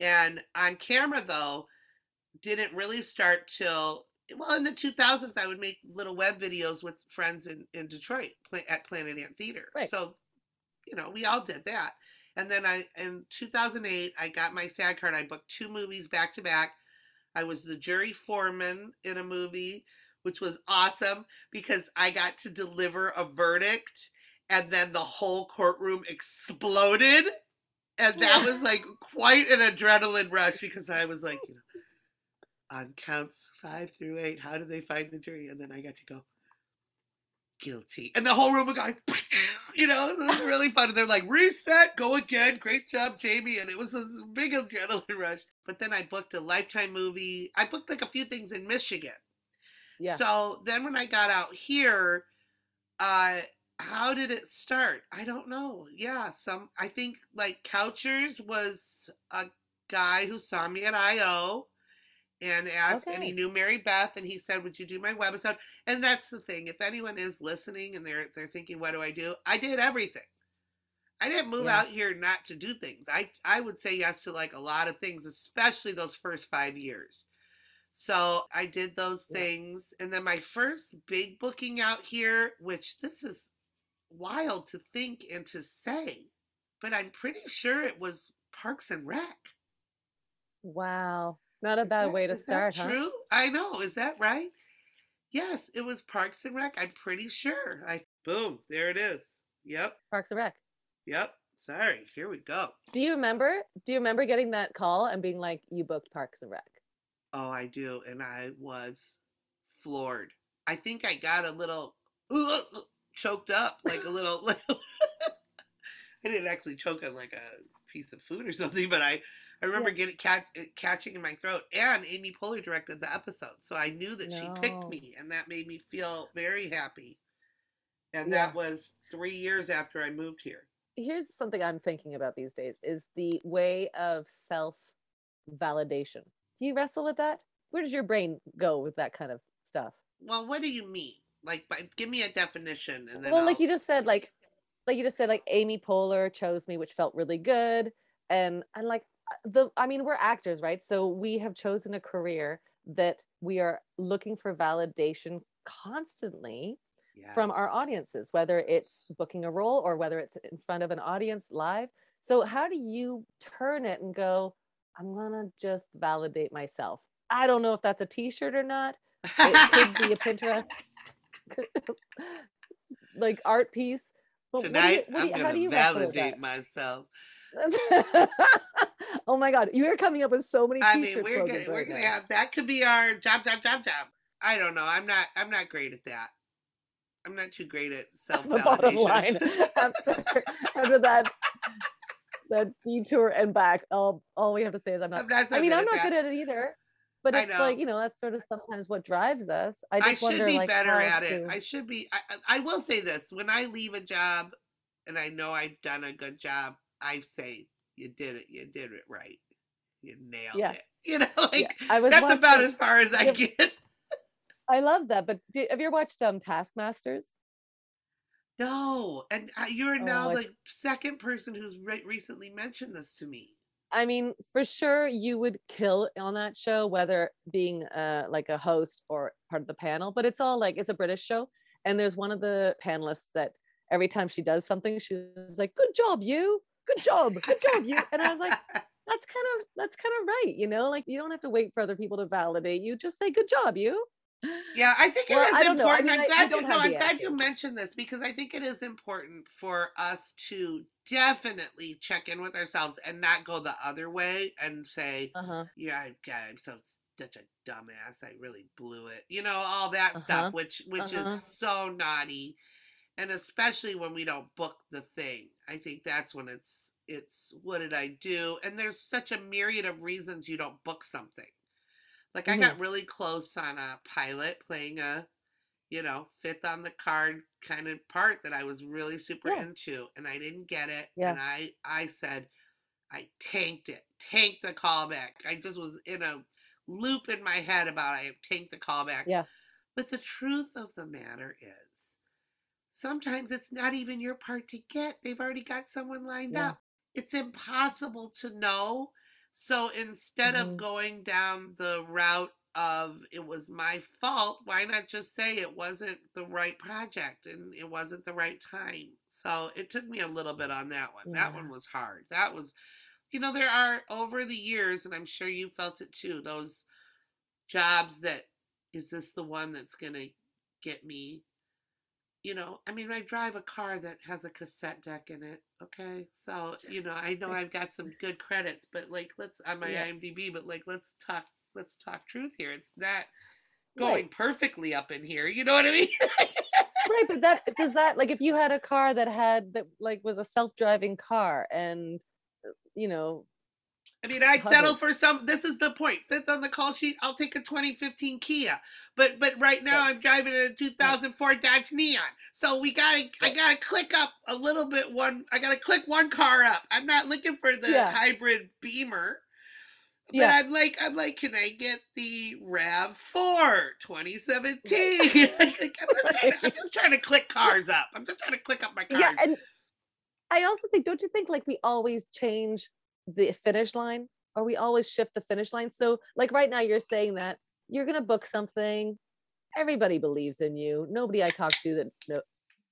B: And on camera, though, didn't really start till well in the 2000s. I would make little web videos with friends in in Detroit at Planet Ant Theater. Right. So you know, we all did that. And then I, in 2008, I got my SAG card. I booked two movies back to back. I was the jury foreman in a movie, which was awesome because I got to deliver a verdict and then the whole courtroom exploded. And that was like quite an adrenaline rush because I was like, you know, on counts five through eight, how do they find the jury? And then I got to go, guilty. And the whole room would go, <laughs> you know, it was really fun. And they're like, reset, go again. Great job, Jamie. And it was this big adrenaline <laughs> rush. But then I booked a lifetime movie. I booked like a few things in Michigan. Yeah. So then when I got out here, uh, how did it start? I don't know. Yeah, some I think like Couchers was a guy who saw me at IO and asked, okay. and he knew Mary Beth, and he said, "Would you do my webisode?" And that's the thing. If anyone is listening and they're they're thinking, "What do I do?" I did everything. I didn't move yeah. out here not to do things. I I would say yes to like a lot of things, especially those first five years. So I did those yeah. things, and then my first big booking out here, which this is wild to think and to say, but I'm pretty sure it was Parks and Rec.
A: Wow. Not a bad that, way to start,
B: huh? True. I know. Is that right? Yes, it was Parks and Rec. I'm pretty sure. I boom, there it is. Yep.
A: Parks and Rec.
B: Yep. Sorry. Here we go.
A: Do you remember? Do you remember getting that call and being like, "You booked Parks and Rec"?
B: Oh, I do, and I was floored. I think I got a little choked up, like a little. <laughs> <laughs> I didn't actually choke on like a piece of food or something, but I I remember yeah. getting catch, uh, catching in my throat. And Amy Poehler directed the episode, so I knew that no. she picked me, and that made me feel very happy. And yeah. that was three years after I moved here.
A: Here's something I'm thinking about these days: is the way of self validation. Do you wrestle with that? Where does your brain go with that kind of stuff?
B: Well, what do you mean? Like, give me a definition, and then
A: well,
B: I'll...
A: like you just said, like, like you just said, like Amy Poehler chose me, which felt really good, and I'm like, the i mean we're actors right? So we have chosen a career that we are looking for validation constantly yes. from our audiences whether it's booking a role or whether it's in front of an audience live. So how do you turn it and go i'm gonna just validate myself i don't know if that's a t-shirt or not. It could be a pinterest <laughs> <laughs> like art piece.
B: But tonight what do you, what i'm gonna validate myself <laughs>
A: oh my god, you're coming up with so many. I mean,
B: we're gonna we're gonna have that could be our job, job, job, job. I don't know. I'm not. I'm not great at that. I'm not too great at self validation.
A: line <laughs> after, after that. that detour and back. All all we have to say is I'm not. I'm not so I mean, I'm not that. good at it either. But it's like you know that's sort of sometimes what drives us. I just I wonder,
B: be
A: like,
B: better at it. I should be. I, I will say this: when I leave a job, and I know I've done a good job, I say you did it. You did it right. You nailed yeah. it. <laughs> You know, like yeah. I was that's watching, about as far as I get. <laughs>
A: I love that. But do, have you ever watched um Taskmasters?
B: No, and you're oh, now the second person who's re- recently mentioned this to me.
A: I mean, for sure, you would kill on that show, whether being uh, like a host or part of the panel. But it's all like it's a British show, and there's one of the panelists that every time she does something, she's like, "Good job, you! Good job! Good job, you!" And I was like, <laughs> "That's kind of that's kind of right, you know. Like you don't have to wait for other people to validate you. Just say, "Good job, you."
B: Yeah, I think it well, is important. I am glad, you, no, I'm glad you mentioned this because I think it is important for us to definitely check in with ourselves and not go the other way and say, uh-huh. "Yeah, God, I'm so such a dumbass. I really blew it." You know, all that uh-huh. stuff, which which uh-huh. is so naughty, and especially when we don't book the thing. I think that's when it's it's what did I do? And there's such a myriad of reasons you don't book something like mm-hmm. I got really close on a pilot playing a, you know, fifth on the card kind of part that I was really super yeah. into, and I didn't get it. Yeah. And I I said, I tanked it, tanked the callback. I just was in a loop in my head about I tanked the callback.
A: Yeah.
B: But the truth of the matter is, sometimes it's not even your part to get. They've already got someone lined yeah. up. It's impossible to know so instead mm-hmm. of going down the route of it was my fault, why not just say it wasn't the right project and it wasn't the right time? So it took me a little bit on that one. Yeah. That one was hard. That was, you know, there are over the years, and I'm sure you felt it too, those jobs that is this the one that's going to get me you know, I mean, I drive a car that has a cassette deck in it. Okay, so you know, I know I've got some good credits, but like, let's on my yeah. IMDb, but like, let's talk, let's talk truth here. It's not going right. perfectly up in here. You know what I mean?
A: right, but that <laughs> does that like if you had a car that had that like was a self-driving car and uh, you know
B: I mean, I'd settle for some. This is the point. Fifth on the call sheet. I'll take a 2015 Kia. But but right now I'm driving a 2004 Dodge Neon. So we gotta I gotta click up a little bit. One I gotta click one car up. I'm not looking for the yeah. hybrid Beamer. But yeah. I'm like, I'm like, can I get the Rav Four 2017? <laughs> I'm, just to, I'm just trying to click cars up. I'm just trying to click up my cars.
A: Yeah, and I also think, don't you think, like we always change the finish line? Or we always shift the finish line? So like right now you're saying that you're going to book something everybody believes in you nobody i talk to that no,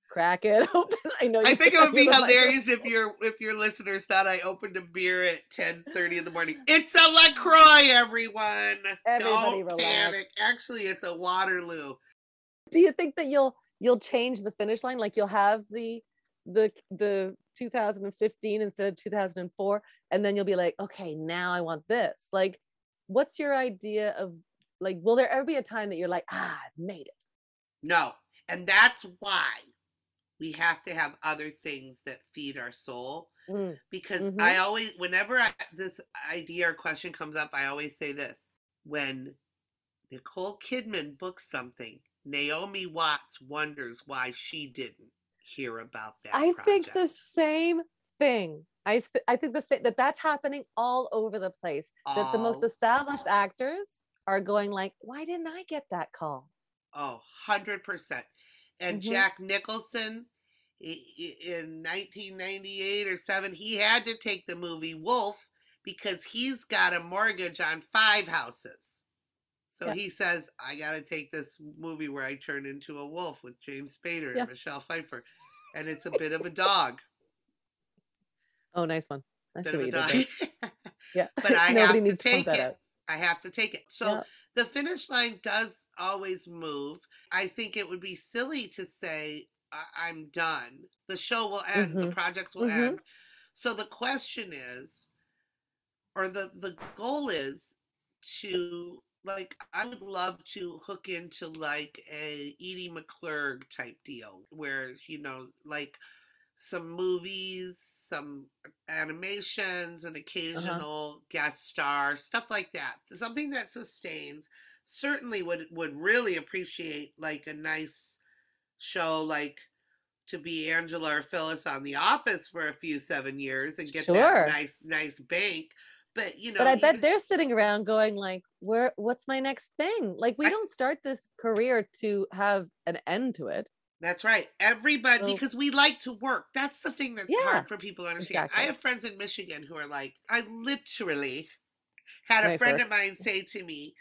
A: crack it <laughs> open
B: i know i think it would be hilarious if your if your listeners thought i opened a beer at 10 30 in the morning. It's a lacroix everyone. Everybody don't relax. panic. Actually it's a waterloo.
A: Do you think that you'll you'll change the finish line? Like you'll have the the the 2015 instead of 2004 and then you'll be like okay now i want this like what's your idea of like will there ever be a time that you're like ah i've made it
B: no and that's why we have to have other things that feed our soul mm. because mm-hmm. i always whenever I, this idea or question comes up i always say this when nicole kidman books something naomi watts wonders why she didn't hear about that.
A: I project. think the same thing. I, I think the same, that that's happening all over the place. All... That the most established actors are going like, why didn't I get that call?
B: Oh, 100%. And mm-hmm. Jack Nicholson in 1998 or 7, he had to take the movie Wolf because he's got a mortgage on five houses. So yeah. he says, I got to take this movie where I turn into a wolf with James Spader yeah. and Michelle Pfeiffer. And it's a bit of a dog.
A: Oh, nice one.
B: I bit of a dog. <laughs> yeah. But I <laughs> have to take to it. Out. I have to take it. So yeah. the finish line does always move. I think it would be silly to say, I- am done. The show will end, mm-hmm. the projects will mm-hmm. end. So the question is, or the, the goal is to like I would love to hook into like a Edie McClurg type deal where you know like some movies, some animations, an
A: Uh-huh.
B: occasional guest star, stuff like that. Something that sustains. Certainly would would really appreciate like a nice show like to be Angela or Phyllis on The Office for a few seven years and get
A: Sure.
B: that nice nice bank. But you know,
A: But I bet
B: even-
A: they're sitting around going like, "Where? What's my next thing?" Like we
B: I-
A: don't start this career to have an end to it.
B: That's right. Everybody,
A: So-
B: because we like to work. That's the thing that's
A: Yeah,
B: hard for people to understand.
A: exactly.
B: I have friends in Michigan who are like, I literally had a
A: Nice
B: friend
A: work.
B: of mine say to me,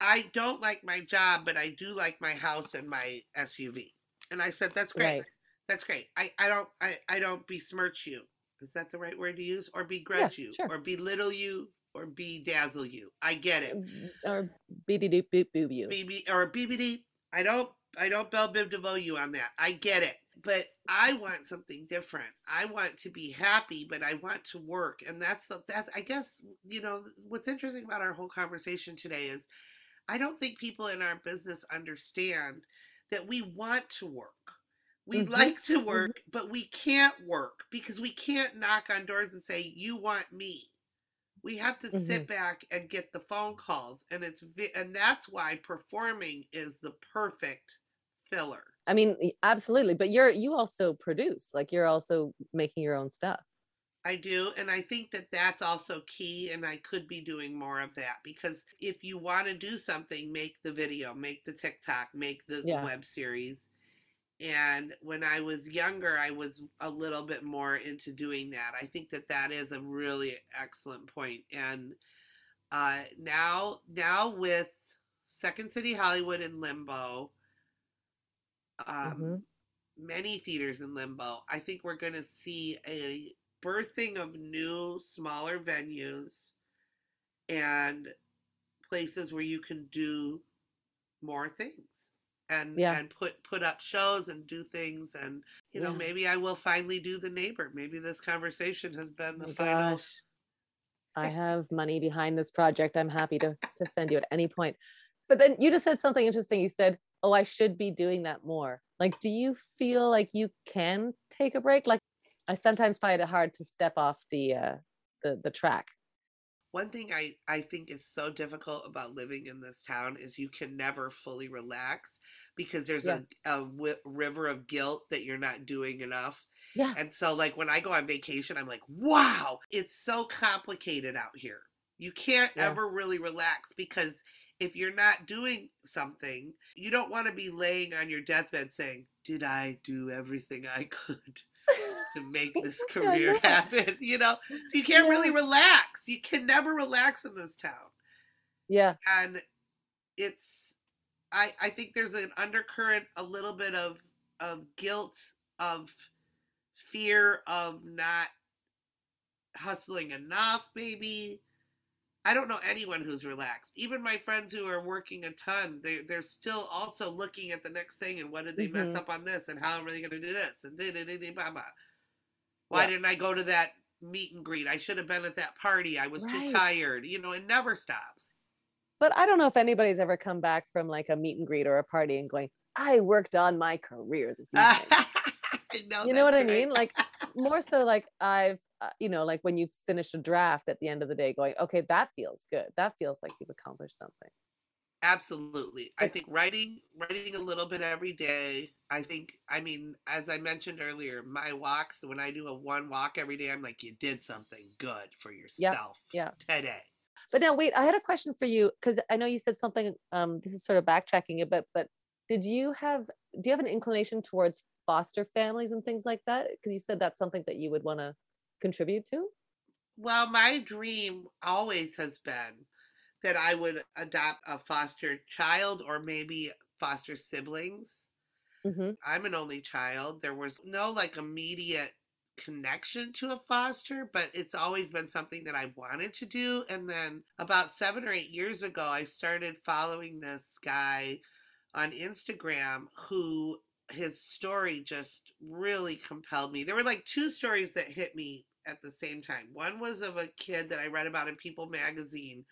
B: I don't like my job, but I do like my house and my SUV. And I said, That's great.
A: Right.
B: That's great. I, I don't I, I don't besmirch you. Is that the right word to use? Or begrudge you,
A: sure.
B: or belittle you, or bedazzle you. I get it.
A: Or doop boop boob you.
B: BB or BBD. I don't I don't bell bib devote you on that. I get it. But I want something different. I want to be happy, but I want to work. And that's the that's I guess, you know, what's interesting about our whole conversation today is I don't think people in our business understand that we want to work. We
A: Mhm,
B: like to work, but we can't work because we can't knock on doors and say, You want me. We have to sit mm-hmm. back and get the phone calls, and it's and that's why performing is the perfect filler.
A: I mean, absolutely. But you're you also produce. Like you're also making your own stuff.
B: I do, and I think that that's also key, and I could be doing more of that because if you want to do something, make the video, make the TikTok, make the
A: Yeah.
B: web series. And when I was younger, I was a little bit more into doing that. I think that that is a really excellent point. And uh, now, now with Second City Hollywood in limbo, um,
A: Mhm.
B: many theaters in limbo. I think we're going to see a birthing of new, smaller venues and places where you can do more things and
A: Yeah.
B: and put put up shows and do things and you know
A: Yeah.
B: maybe I will finally do the neighbor. Maybe this conversation has been
A: Oh
B: the
A: my
B: final
A: gosh. I <laughs> have money behind this project. I'm happy to to send you at any point. But then you just said something interesting. You said, "Oh, I should be doing that more." Like, do you feel like you can take a break? Like, I sometimes find it hard to step off the uh, the the track.
B: One thing I, I think is so difficult about living in this town is you can never fully relax because there's
A: Yeah.
B: a, a river of guilt that you're not doing enough.
A: Yeah.
B: And so, like, when I go on vacation, I'm like, wow, it's so complicated out here. You can't
A: Yeah.
B: ever really relax because if you're not doing something, you don't want to be laying on your deathbed saying, Did I do everything I could? <laughs> to make <laughs> this career happen, <laughs> you know? So you can't really relax. You can never relax in this town.
A: Yeah.
B: And it's I I think there's an undercurrent a little bit of of guilt, of fear of not hustling enough maybe. I don't know anyone who's relaxed. Even my friends who are working a ton, they they're still also looking at the next thing and what did they mess
A: Mhm.
B: up on this and how are they going to do this and da da da da ba ba. Why
A: Yeah.
B: didn't I go to that meet and greet? I should have been at that party. I was
A: Right.
B: too tired. You know, it never stops.
A: But I don't know if anybody's ever come back from like a meet and greet or a party and going, "I worked on my career this evening." <laughs>
B: Know
A: you know what
B: that's
A: I mean? Like more so like I've, uh, you know, like when you finish a draft at the end of the day, going, okay, that feels good. That feels like you've accomplished something.
B: Absolutely. I think writing writing a little bit every day. I think I mean, as I mentioned earlier, my walks, when I do a one walk every day, I'm like, you did something good for yourself
A: yeah.
B: today.
A: But now, wait, I had a question for you because I know you said something. Um, this is sort of backtracking a bit, but did you have do you have an inclination towards foster families and things like that? Because you said that's something that you would want to contribute to.
B: Well, my dream always has been that I would adopt a foster child or maybe foster siblings.
A: hmm
B: I'm an only child. There was no like immediate connection to a foster, but it's always been something that I wanted to do. And then about seven or eight years ago, I started following this guy on Instagram who his story just really compelled me. There were like two stories that hit me at the same time. One was of a kid that I read about in People magazine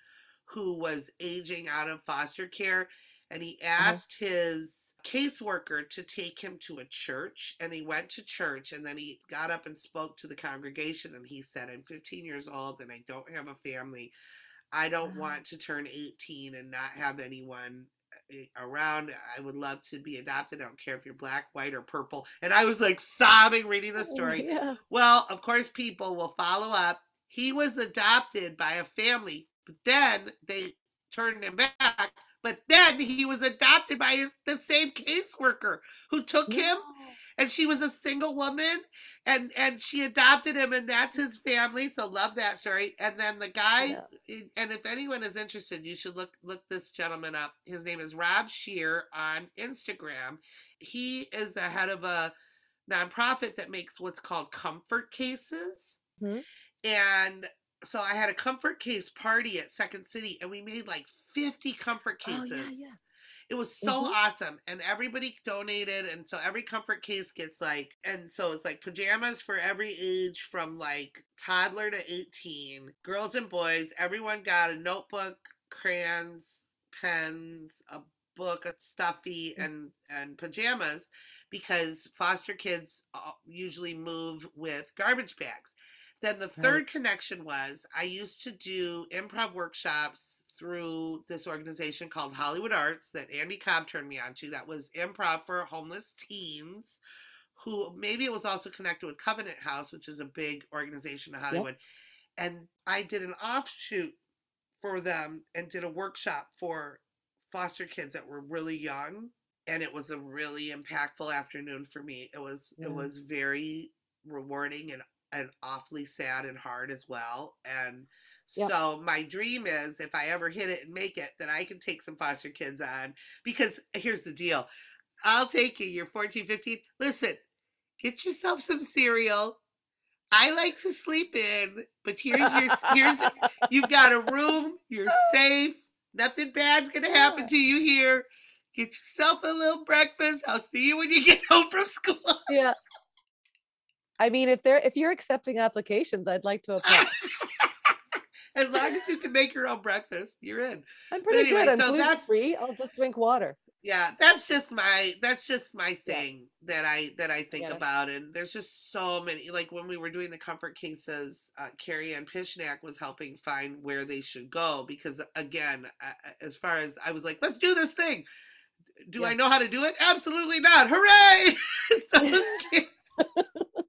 B: who was aging out of foster care and he asked his caseworker to take him to a church and he went to church and then he got up and spoke to the congregation and he said i'm 15 years old and i don't have a family. I don't uh-huh. want to turn 18 and not have anyone eh, around. I would love to be adopted. I don't care if you're black white or purple. And i was like sobbing reading the oh, story. yeah. well of course people will follow up. He was adopted by a family but then they turned him back but then he was adopted by his the same caseworker who took him, and she was a single woman, and and she adopted him, and that's his family. So love that story. And then the guy, yeah. and if anyone is interested, you should look look this gentleman up. His name is Rob Scheer on Instagram. He is the head of a nonprofit that makes what's called comfort cases, mm-hmm. and so I had a comfort case party at Second City, and we made like 50 comfort cases. Oh, yeah, yeah. It was so mm-hmm. awesome. And everybody donated. And so every comfort case gets like, and so it's like pajamas for every age from like toddler to 18, girls and boys. Everyone got a notebook, crayons, pens, a book, a stuffy, mm. and, and pajamas because foster kids uh, usually move with garbage bags. Then the third right. connection was I used to do improv workshops through this organization called Hollywood Arts that Andy Cobb turned me on to. That was improv for homeless teens who maybe it was also connected with Covenant House, which is a big organization in Hollywood. Yep. And I did an offshoot for them and did a workshop for foster kids that were really young. And it was a really impactful afternoon for me. It was yeah. it was very rewarding and, and awfully sad and hard as well. And Yep. So my dream is if I ever hit it and make it, that I can take some foster kids on. Because here's the deal. I'll take you. You're 14, 15. Listen, get yourself some cereal. I like to sleep in, but here's your <laughs> here's you've got a room, you're safe, nothing bad's gonna happen to you here. Get yourself a little breakfast. I'll see you when you get <laughs> home from school.
A: Yeah. I mean, if they're if you're accepting applications, I'd like to apply. <laughs>
B: as long as you can make your own breakfast, you're in.
A: I'm pretty anyway, good. I'm so gluten free. I'll just drink water.
B: Yeah, that's just my that's just my thing yeah. that I that I think about, and there's just so many. Like when we were doing the comfort cases, uh, Carrie Ann Pishnak was helping find where they should go because, again, uh, as far as I was like, let's do this thing. Do yeah. I know how to do it? Absolutely not. Hooray! <laughs> so, <laughs>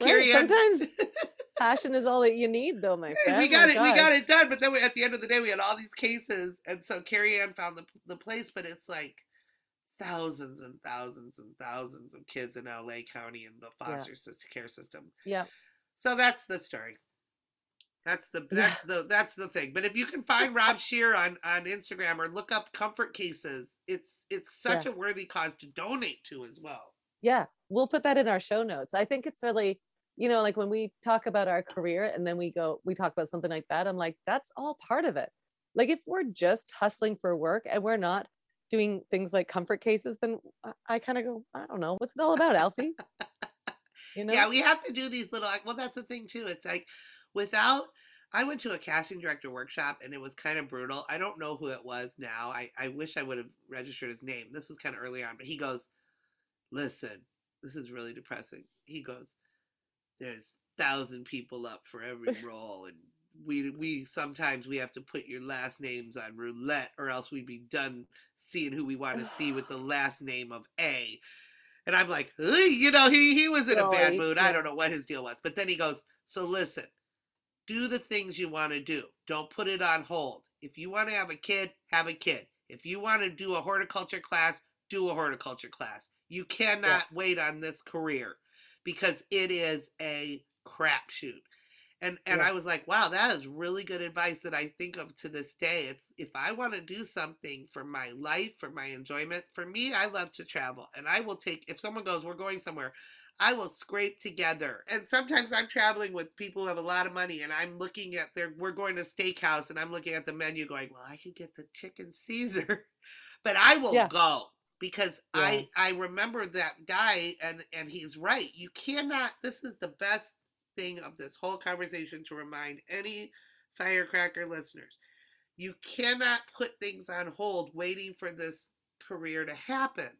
A: Carrie sometimes <laughs> passion is all that you need, though, my friend.
B: We got it. God. We got it done. But then we, at the end of the day, we had all these cases, and so Carrie Ann found the the place. But it's like thousands and thousands and thousands of kids in LA County and the foster yeah. sister care system.
A: Yeah.
B: So that's the story. That's the that's yeah. the that's the thing. But if you can find Rob Scheer on on Instagram or look up comfort cases, it's it's such yeah. a worthy cause to donate to as well.
A: Yeah, we'll put that in our show notes. I think it's really you know, like when we talk about our career and then we go, we talk about something like that, I'm like, that's all part of it. Like if we're just hustling for work and we're not doing things like comfort cases, then I kind of go, I don't know, what's it all about, Alfie? <laughs>
B: You know? Yeah, we have to do these little, well, that's the thing too. It's like without, I went to a casting director workshop and it was kind of brutal. I don't know who it was now. I, I wish I would have registered his name. This was kind of early on, but he goes, listen, this is really depressing. He goes, there's thousand people up for every <laughs> role and we we sometimes we have to put your last names on roulette or else we'd be done seeing who we want to see with the <sighs> last name of A. And I'm like, you know, he he was in a bad mood. I don't know what his deal was. But then he goes, "So listen, do the things you want to do. Don't put it on hold. If you want to have a kid, have a kid. If you want to do a horticulture class, do a horticulture class. You cannot yeah. wait on this career because it is a crapshoot. And and yeah. I was like, wow, that is really good advice that I think of to this day. It's if I want to do something for my life, for my enjoyment, for me, I love to travel. And I will take if someone goes, we're going somewhere, I will scrape together. And sometimes I'm traveling with people who have a lot of money and I'm looking at their we're going to steakhouse and I'm looking at the menu going, Well, I could get the chicken Caesar. <laughs> but I will yeah. go because yeah. I I remember that guy and and he's right. You cannot. This is the best thing of this whole conversation to remind any firecracker listeners. You cannot put things on hold waiting for this career to happen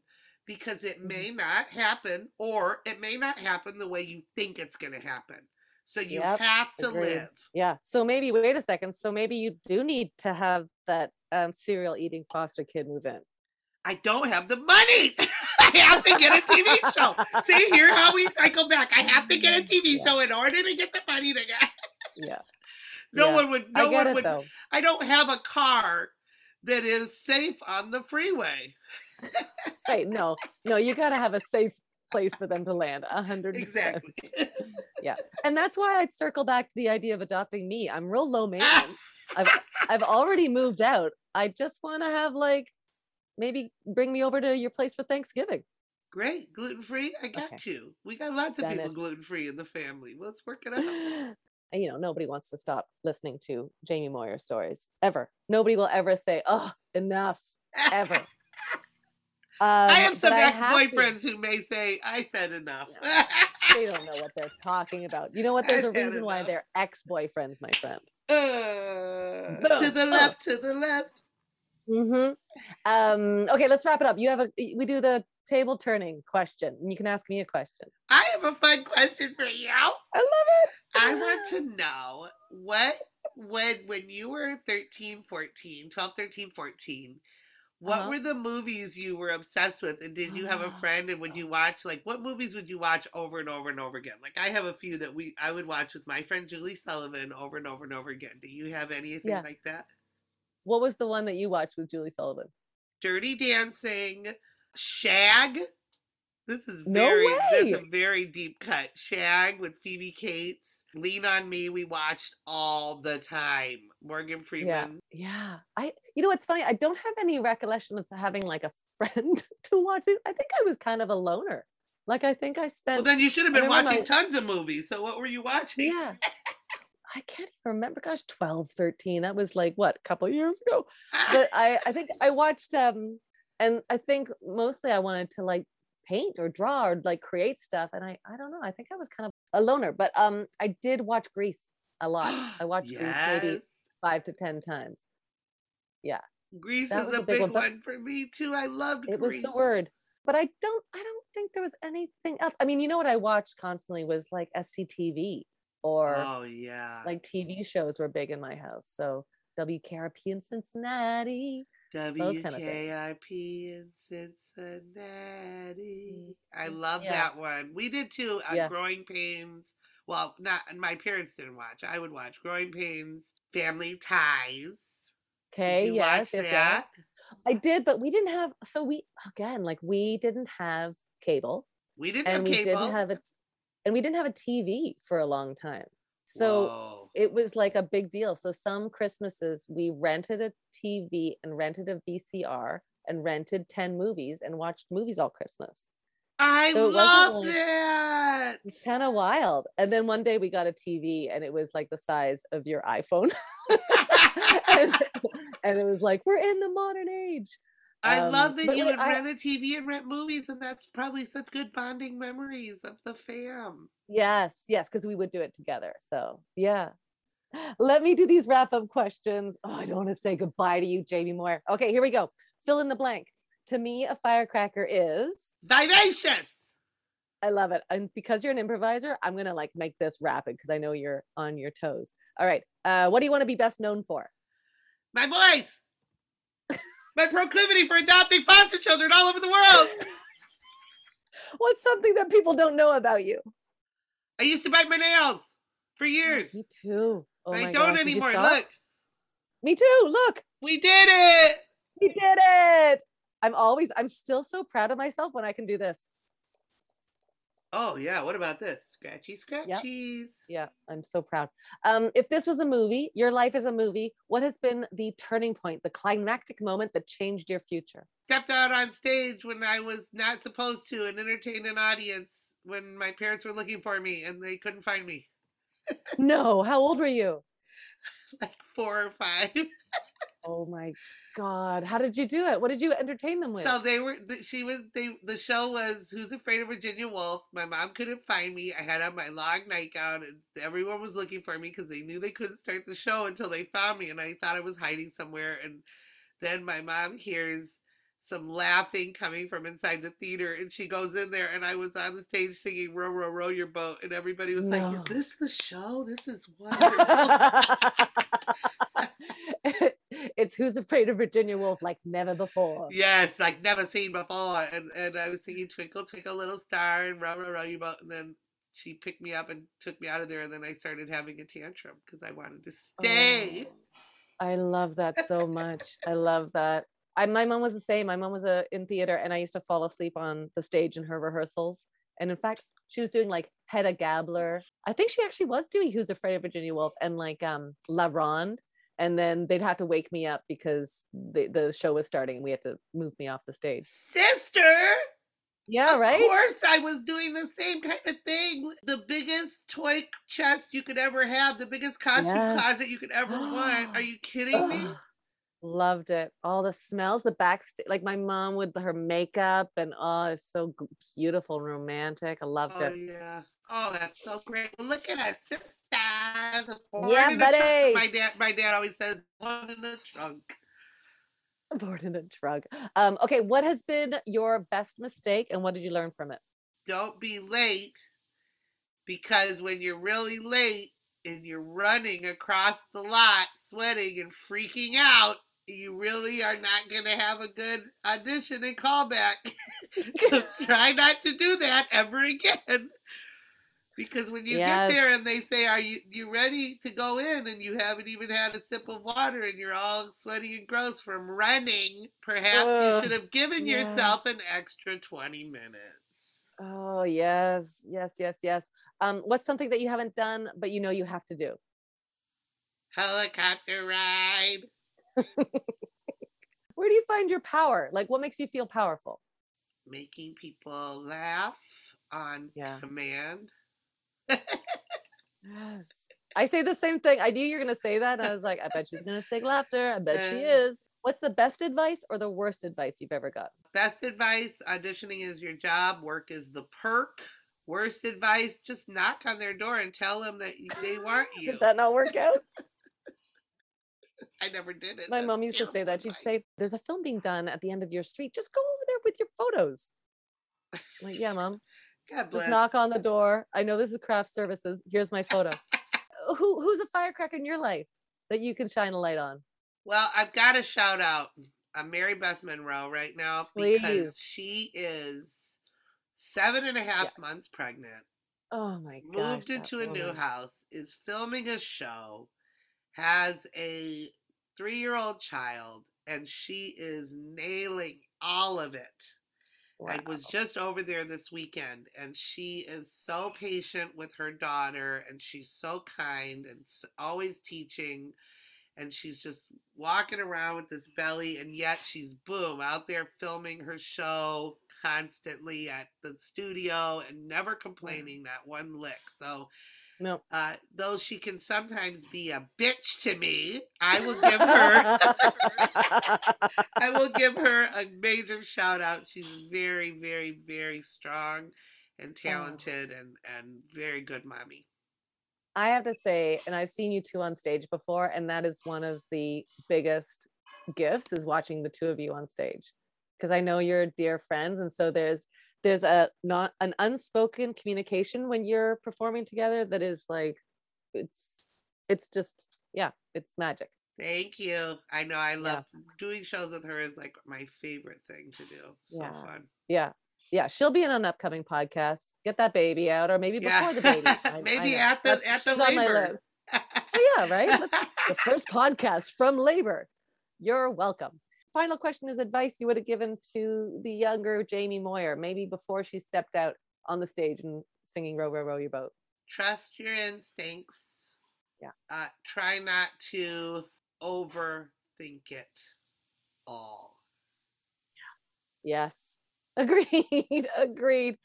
B: because it mm-hmm. may not happen or it may not happen the way you think it's going to happen. So you yep, have to agreed. live.
A: Yeah. So maybe wait a second. So maybe you do need to have that um, cereal eating foster kid move in.
B: I don't have the money. <laughs> I have to get a TV show. See here how we cycle back. I have to get a TV yeah. show in order to get the money to get. <laughs>
A: yeah.
B: No yeah. one would. No one it, would. Though. I don't have a car that is safe on the freeway. <laughs>
A: right. No. No. You got to have a safe place for them to land. A hundred
B: exactly.
A: yeah, and that's why I'd circle back to the idea of adopting me. I'm real low maintenance. I've I've already moved out. I just want to have like maybe bring me over to your place for Thanksgiving.
B: Great, gluten free. I got okay. you. We got lots of people gluten free in the family. Let's work it out. <sighs>
A: you know, nobody wants to stop listening to Jamie Moyer stories ever. Nobody will ever say, "Oh, enough," ever. <laughs>
B: Um, I have some ex-boyfriends who may say, "I said enough."
A: they don't know what they're talking about. You know what? <laughs> There's a reason enough. why they're ex-boyfriends, my friend.
B: Uh, to the left, to the left.
A: Mm-hmm. Um, okay, let's wrap it up. You have a we do the table turning question, and you can ask me a question.
B: I have a fun question for you. I
A: love it.
B: I want to know what when when you were 13, 14, 12, 13, 14, what uh-huh. were the movies you were obsessed with? And did you have a friend and would you watch like what movies would you watch over and over and over again? Like I have a few that we I would watch with my friend Julie Sullivan over and over and over again. Do you have anything yeah. like that?
A: What was the one that you watched with Julie Sullivan?
B: Dirty Dancing, Shag. This is very no this is a very deep cut. Shag with Phoebe Cates. Lean on Me, we watched all the time. Morgan Freeman.
A: Yeah. yeah. I you know what's funny? I don't have any recollection of having like a <laughs> friend to watch it. I think I was kind of a loner. Like I think I spent
B: Well then you should have been watching my... tons of movies. So what were you watching?
A: Yeah. <laughs> I can't even remember. Gosh, 12, 13. That was like what, a couple years ago. But I, I think I watched um and I think mostly I wanted to like paint or draw or like create stuff. And I I don't know. I think I was kind of a loner. But um I did watch Grease a lot. <gasps> I watched yes. Grease maybe five to ten times. Yeah.
B: Grease that is a big, one, one, for me too. I loved
A: it
B: Grease.
A: was the word. But I don't I don't think there was anything else. I mean, you know what I watched constantly was like SCTV or
B: oh yeah
A: like tv shows were big in my house so wkrp in cincinnati
B: wkrp in cincinnati i mm-hmm. love yeah. that one we did too uh, yeah. growing pains well not my parents didn't watch i would watch growing pains family ties
A: okay yes, yes, yes i did but we didn't have so we again like we didn't have cable
B: we didn't and have we cable.
A: didn't have a and we didn't have a TV for a long time. So Whoa. it was like a big deal. So some Christmases we rented a TV and rented a VCR and rented 10 movies and watched movies all Christmas.
B: I so love that.
A: It's kind of wild. And then one day we got a TV and it was like the size of your iPhone. <laughs> and, and, it was like, we're in the modern age.
B: I um, love that you would I, rent a TV and rent movies, and that's probably such good bonding memories of the fam.
A: Yes, yes, because we would do it together. So yeah. <gasps> Let me do these wrap up questions. Oh, I don't want to say goodbye to you, Jamie Moyer. Okay, here we go. Fill in the blank. To me, a firecracker is
B: vivacious.
A: I love it. And because you're an improviser, I'm gonna like make this rapid because I know you're on your toes. All right. Uh, what do you want to be best known for?
B: My voice <laughs> my proclivity for adopting foster children all over the world. <laughs>
A: What's something that people don't know about you?
B: I used to bite my nails for years.
A: Me too.
B: Oh I don't gosh. anymore. Look.
A: Me too. Look.
B: We did it.
A: We did it. I'm always, I'm still so proud of myself when I can do this.
B: Oh yeah, what about this? Scratchy scratchies. Yep.
A: Yeah, I'm so proud. Um, if this was a movie, your life is a movie, what has been the turning point, the climactic moment that changed your future?
B: Stepped out on stage when I was not supposed to and entertained an audience when my parents were looking for me and they couldn't find me. <laughs>
A: no, how old were you?
B: like four or five. <laughs>
A: oh my god! How did you do it? What did you entertain them with?
B: So they were. She was. They. The show was Who's Afraid of Virginia Woolf. My mom couldn't find me. I had on my long nightgown, and everyone was looking for me because they knew they couldn't start the show until they found me. And I thought I was hiding somewhere. And then my mom hears some laughing coming from inside the theater and she goes in there and I was on the stage singing row row row your boat and everybody was no. like is this the show this is <laughs> wonderful <laughs> <laughs>
A: it's who's afraid of Virginia Woolf like never before
B: yes like never seen before and and I was singing twinkle twinkle little star and row row row your boat and then she picked me up and took me out of there and then I started having a tantrum because I wanted to stay oh.
A: I love that so much. I love that. I, my mom was the same. My mom was a, in theater, and I used to fall asleep on the stage in her rehearsals. And in fact, she was doing like Hedda Gabler. I think she actually was doing Who's Afraid of Virginia Woolf and like um La Ronde. And then they'd have to wake me up because the, the show was starting and we had to move me off the stage.
B: Sister!
A: Yeah,
B: of
A: right?
B: Of course, I was doing the same kind of thing. The biggest toy chest you could ever have, the biggest costume yes. closet you could ever want. Are <gasps> you kidding me?
A: Loved it. All the smells, the backstage, like my mom with her makeup, and oh, it's so beautiful and romantic. I loved
B: oh,
A: it.
B: yeah. Oh, that's so great. Well, look at us, sisters.
A: Yeah, buddy.
B: My dad, my dad always says, "Born in a trunk." <laughs>
A: Born in a trunk. Um, okay, what has been your best mistake, and what did you learn from it?
B: Don't be late, because when you're really late and you're running across the lot, sweating and freaking out, you really are not going to have a good audition and callback. <laughs> so <laughs> try not to do that ever again. Because when you yes. get there and they say, "Are you you ready to go in?" and you haven't even had a sip of water and you're all sweaty and gross from running, perhaps you should have given yes. yourself an extra 20 minutes.
A: Oh, yes. Yes, yes, yes. Um what's something that you haven't done but you know you have to do?
B: Helicopter ride. <laughs>
A: Where do you find your power? Like, what makes you feel powerful?
B: Making people laugh on yeah. command.
A: Yes. I say the same thing. I knew you were going to say that. I was like, I bet she's going to say laughter. I bet she is. What's the best advice or the worst advice you've ever got?
B: Best advice auditioning is your job, work is the perk. Worst advice just knock on their door and tell them that they want <laughs> you.
A: Did that not work <laughs> out?
B: I never did it.
A: My That's mom used to say that. She'd say, There's a film being done at the end of your street. Just go over there with your photos. I'm like, yeah, mom. God bless. Just knock on the door. I know this is craft services. Here's my photo. <laughs> Who who's a firecracker in your life that you can shine a light on?
B: Well, I've got to shout out uh, Mary Beth Monroe right now Please. because she is seven and a half yeah. months pregnant.
A: Oh my
B: god. Moved into a new house, is filming a show, has a three year old child, and she is nailing all of it. Wow. I was just over there this weekend, and she is so patient with her daughter, and she's so kind and always teaching. And she's just walking around with this belly, and yet she's boom out there filming her show constantly at the studio and never complaining that one lick. So
A: no.
B: Uh, though she can sometimes be a bitch to me, I will give her <laughs> I will give her a major shout out. She's very, very, very strong and oh. talented oh. and and very good mommy.
A: I have to say, and I've seen you two on stage before, and that is one of the biggest gifts is watching the two of you on stage. Because I know you're dear friends. And so there's there's a not an unspoken communication when you're performing together that is like it's it's just yeah it's magic.
B: Thank you. I know i love yeah. doing shows with her is like my favorite thing to do. So
A: yeah.
B: fun.
A: Yeah. Yeah she'll be in an upcoming podcast. Get that baby out or maybe before yeah. the baby. <laughs>
B: I, maybe I at the That's, at the labor.
A: oh, yeah right? <laughs> The first podcast from labor. You're welcome final question is advice you would have given to the younger Jamie Moyer, maybe before she stepped out on the stage and singing Row, Row, Row Your Boat?
B: Trust your instincts.
A: Yeah.
B: Uh, try not to overthink it all.
A: Yeah. Yes. <laughs> Agreed. Agreed.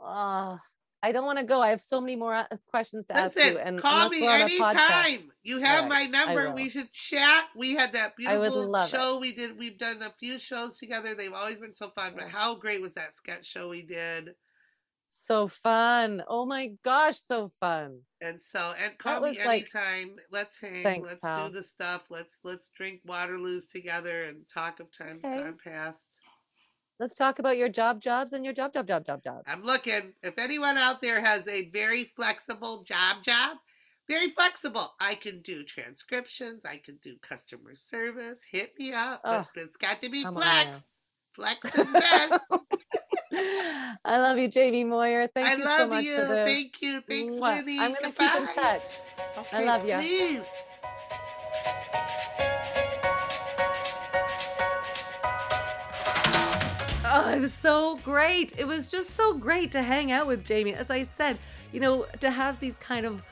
A: Ah. I don't want to go. I have so many more uh, questions to Listen, ask you. And
B: call me anytime. You have right, my number. We should chat. We had that beautiful show it. we did. We've done a few shows together. They've always been so fun. But how great was that sketch show we did?
A: So fun. Oh my gosh, so fun.
B: And so and call me anytime. Like, let's hang. Thanks, let's pal. do the stuff. Let's let's drink Waterloos together and talk of times okay. gone past.
C: Let's talk about your job jobs and your job job job job jobs.
B: I'm looking. If anyone out there has a very flexible job job, very flexible. I can do transcriptions. I can do customer service. Hit me up.
C: Oh,
B: but it's got to be flex. Flex is best. <laughs>
C: I love you, Jamie Moyer. Thank
B: I
C: you
B: love
C: so much
B: you.
C: for this.
B: Thank you. Thanks. Winnie.
C: I'm gonna keep in touch.
B: Okay,
C: love you.
B: Please.
A: Oh, it was so great. It was just so great to hang out with Jamie. As I said, you know, to have these kind of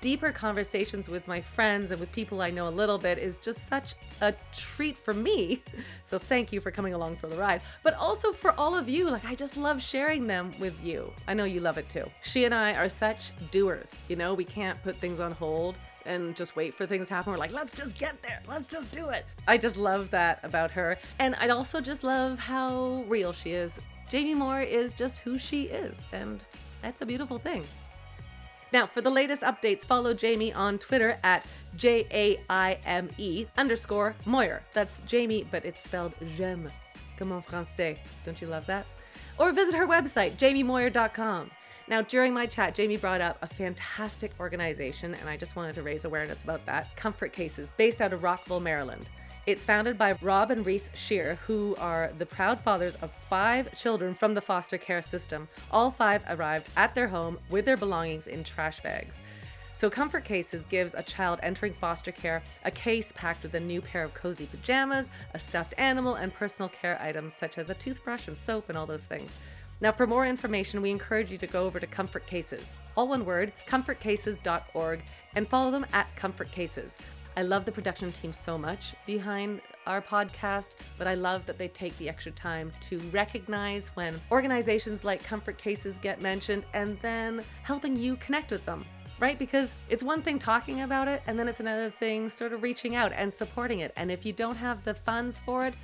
A: deeper conversations with my friends and with people I know a little bit is just such a treat for me. <laughs> So thank you for coming along for the ride, but also for all of you. Like, I just love sharing them with you. I know you love it too. She and I are such doers. You know, we can't put things on hold and just wait for things to happen. We're like, let's just get there. Let's just do it. I just love that about her. And I also just love how real she is. Jamie Moyer is just who she is. And that's a beautiful thing. Now, for the latest updates, follow Jamie on Twitter at J A I M E underscore Moyer. That's Jamie, but it's spelled j'aime, comme en français. Don't you love that? Or visit her website, jamiemoyer.com. Now, during my chat, Jamie brought up a fantastic organization, and I just wanted to raise awareness about that Comfort Cases, based out of Rockville, Maryland. It's founded by Rob and Reece Scheer, who are the proud fathers of five children from the foster care system. All five arrived at their home with their belongings in trash bags. So, Comfort Cases gives a child entering foster care a case packed with a new pair of cozy pajamas, a stuffed animal, and personal care items such as a toothbrush and soap and all those things. Now, for more information, we encourage you to go over to Comfort Cases, all one word, comfortcases.org, and follow them at Comfort Cases. I love the production team so much behind our podcast, but I love that they take the extra time to recognize when organizations like Comfort Cases get mentioned and then helping you connect with them. Right? Because it's one thing talking about it, and then it's another thing sort of reaching out and supporting it. And if you don't have the funds for it,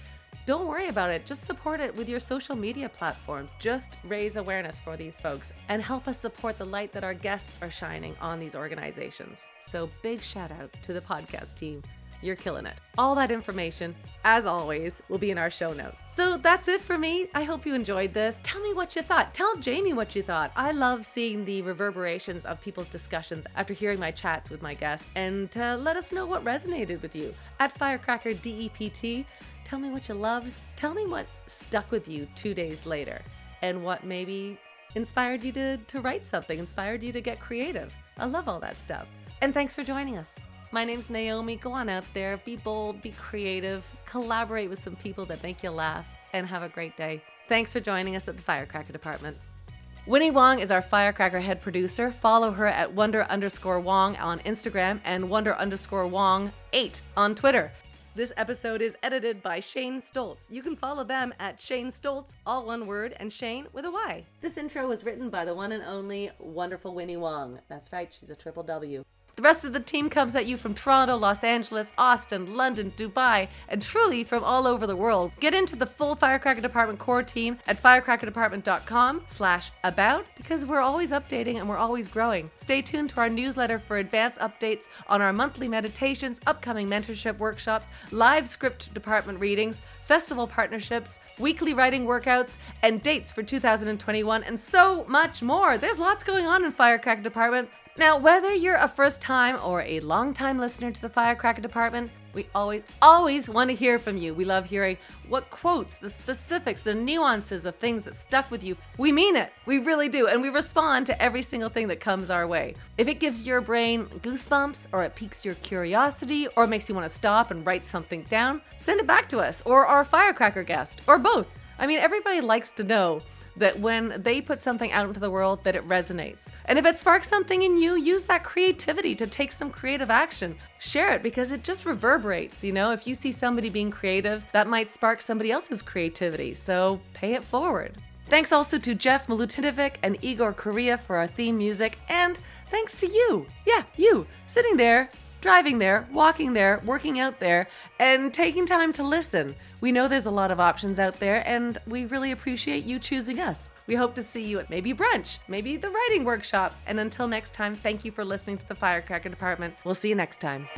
A: don't worry about it. Just support it with your social media platforms. Just raise awareness for these folks and help us support the light that our guests are shining on these organizations. So, big shout out to the podcast team. You're killing it. All that information, as always, will be in our show notes. So that's it for me. I hope you enjoyed this. Tell me what you thought. Tell Jamie what you thought. I love seeing the reverberations of people's discussions after hearing my chats with my guests and to let us know what resonated with you. At Firecracker DEPT, tell me what you loved. Tell me what stuck with you two days later and what maybe inspired you to, to write something, inspired you to get creative. I love all that stuff. And thanks for joining us. My name's Naomi. Go on out there, be bold, be creative, collaborate with some people that make you laugh, and have a great day. Thanks for joining us at the Firecracker Department. Winnie Wong is our Firecracker head producer. Follow her at wonder underscore Wong on Instagram and wonder underscore Wong 8 on Twitter. This episode is edited by Shayne Stoltz. You can follow them at Shayne Stoltz, all one word, and Shane with a Y. This intro was written by the one and only wonderful Winnie Wong. That's right, she's a triple W. The rest of the team comes at you from Toronto, Los Angeles, Austin, London, Dubai, and truly from all over the world. Get into the full Firecracker Department core team at firecrackerdepartment.com slash about because we're always updating and we're always growing. Stay tuned to our newsletter for advance updates on our monthly meditations, upcoming mentorship workshops, live script department readings, festival partnerships, weekly writing workouts, and dates for 2021, and so much more. There's lots going on in Firecracker Department. Now, whether you're a first time or a long time listener to the Firecracker Department, we always, always want to hear from you. We love hearing what quotes, the specifics, the nuances of things that stuck with you. We mean it. We really do. And we respond to every single thing that comes our way. If it gives your brain goosebumps, or it piques your curiosity, or makes you want to stop and write something down, send it back to us, or our Firecracker guest, or both. I mean, everybody likes to know that when they put something out into the world that it resonates. And if it sparks something in you, use that creativity to take some creative action. Share it because it just reverberates, you know? If you see somebody being creative, that might spark somebody else's creativity. So pay it forward. Thanks also to Jeff Milutinovic and Igor Korea for our theme music, and thanks to you. Yeah, you, sitting there, driving there, walking there, working out there, and taking time to listen. We know there's a lot of options out there, and we really appreciate you choosing us. We hope to see you at maybe brunch, maybe the writing workshop. And until next time, thank you for listening to the Firecracker Department. We'll see you next time.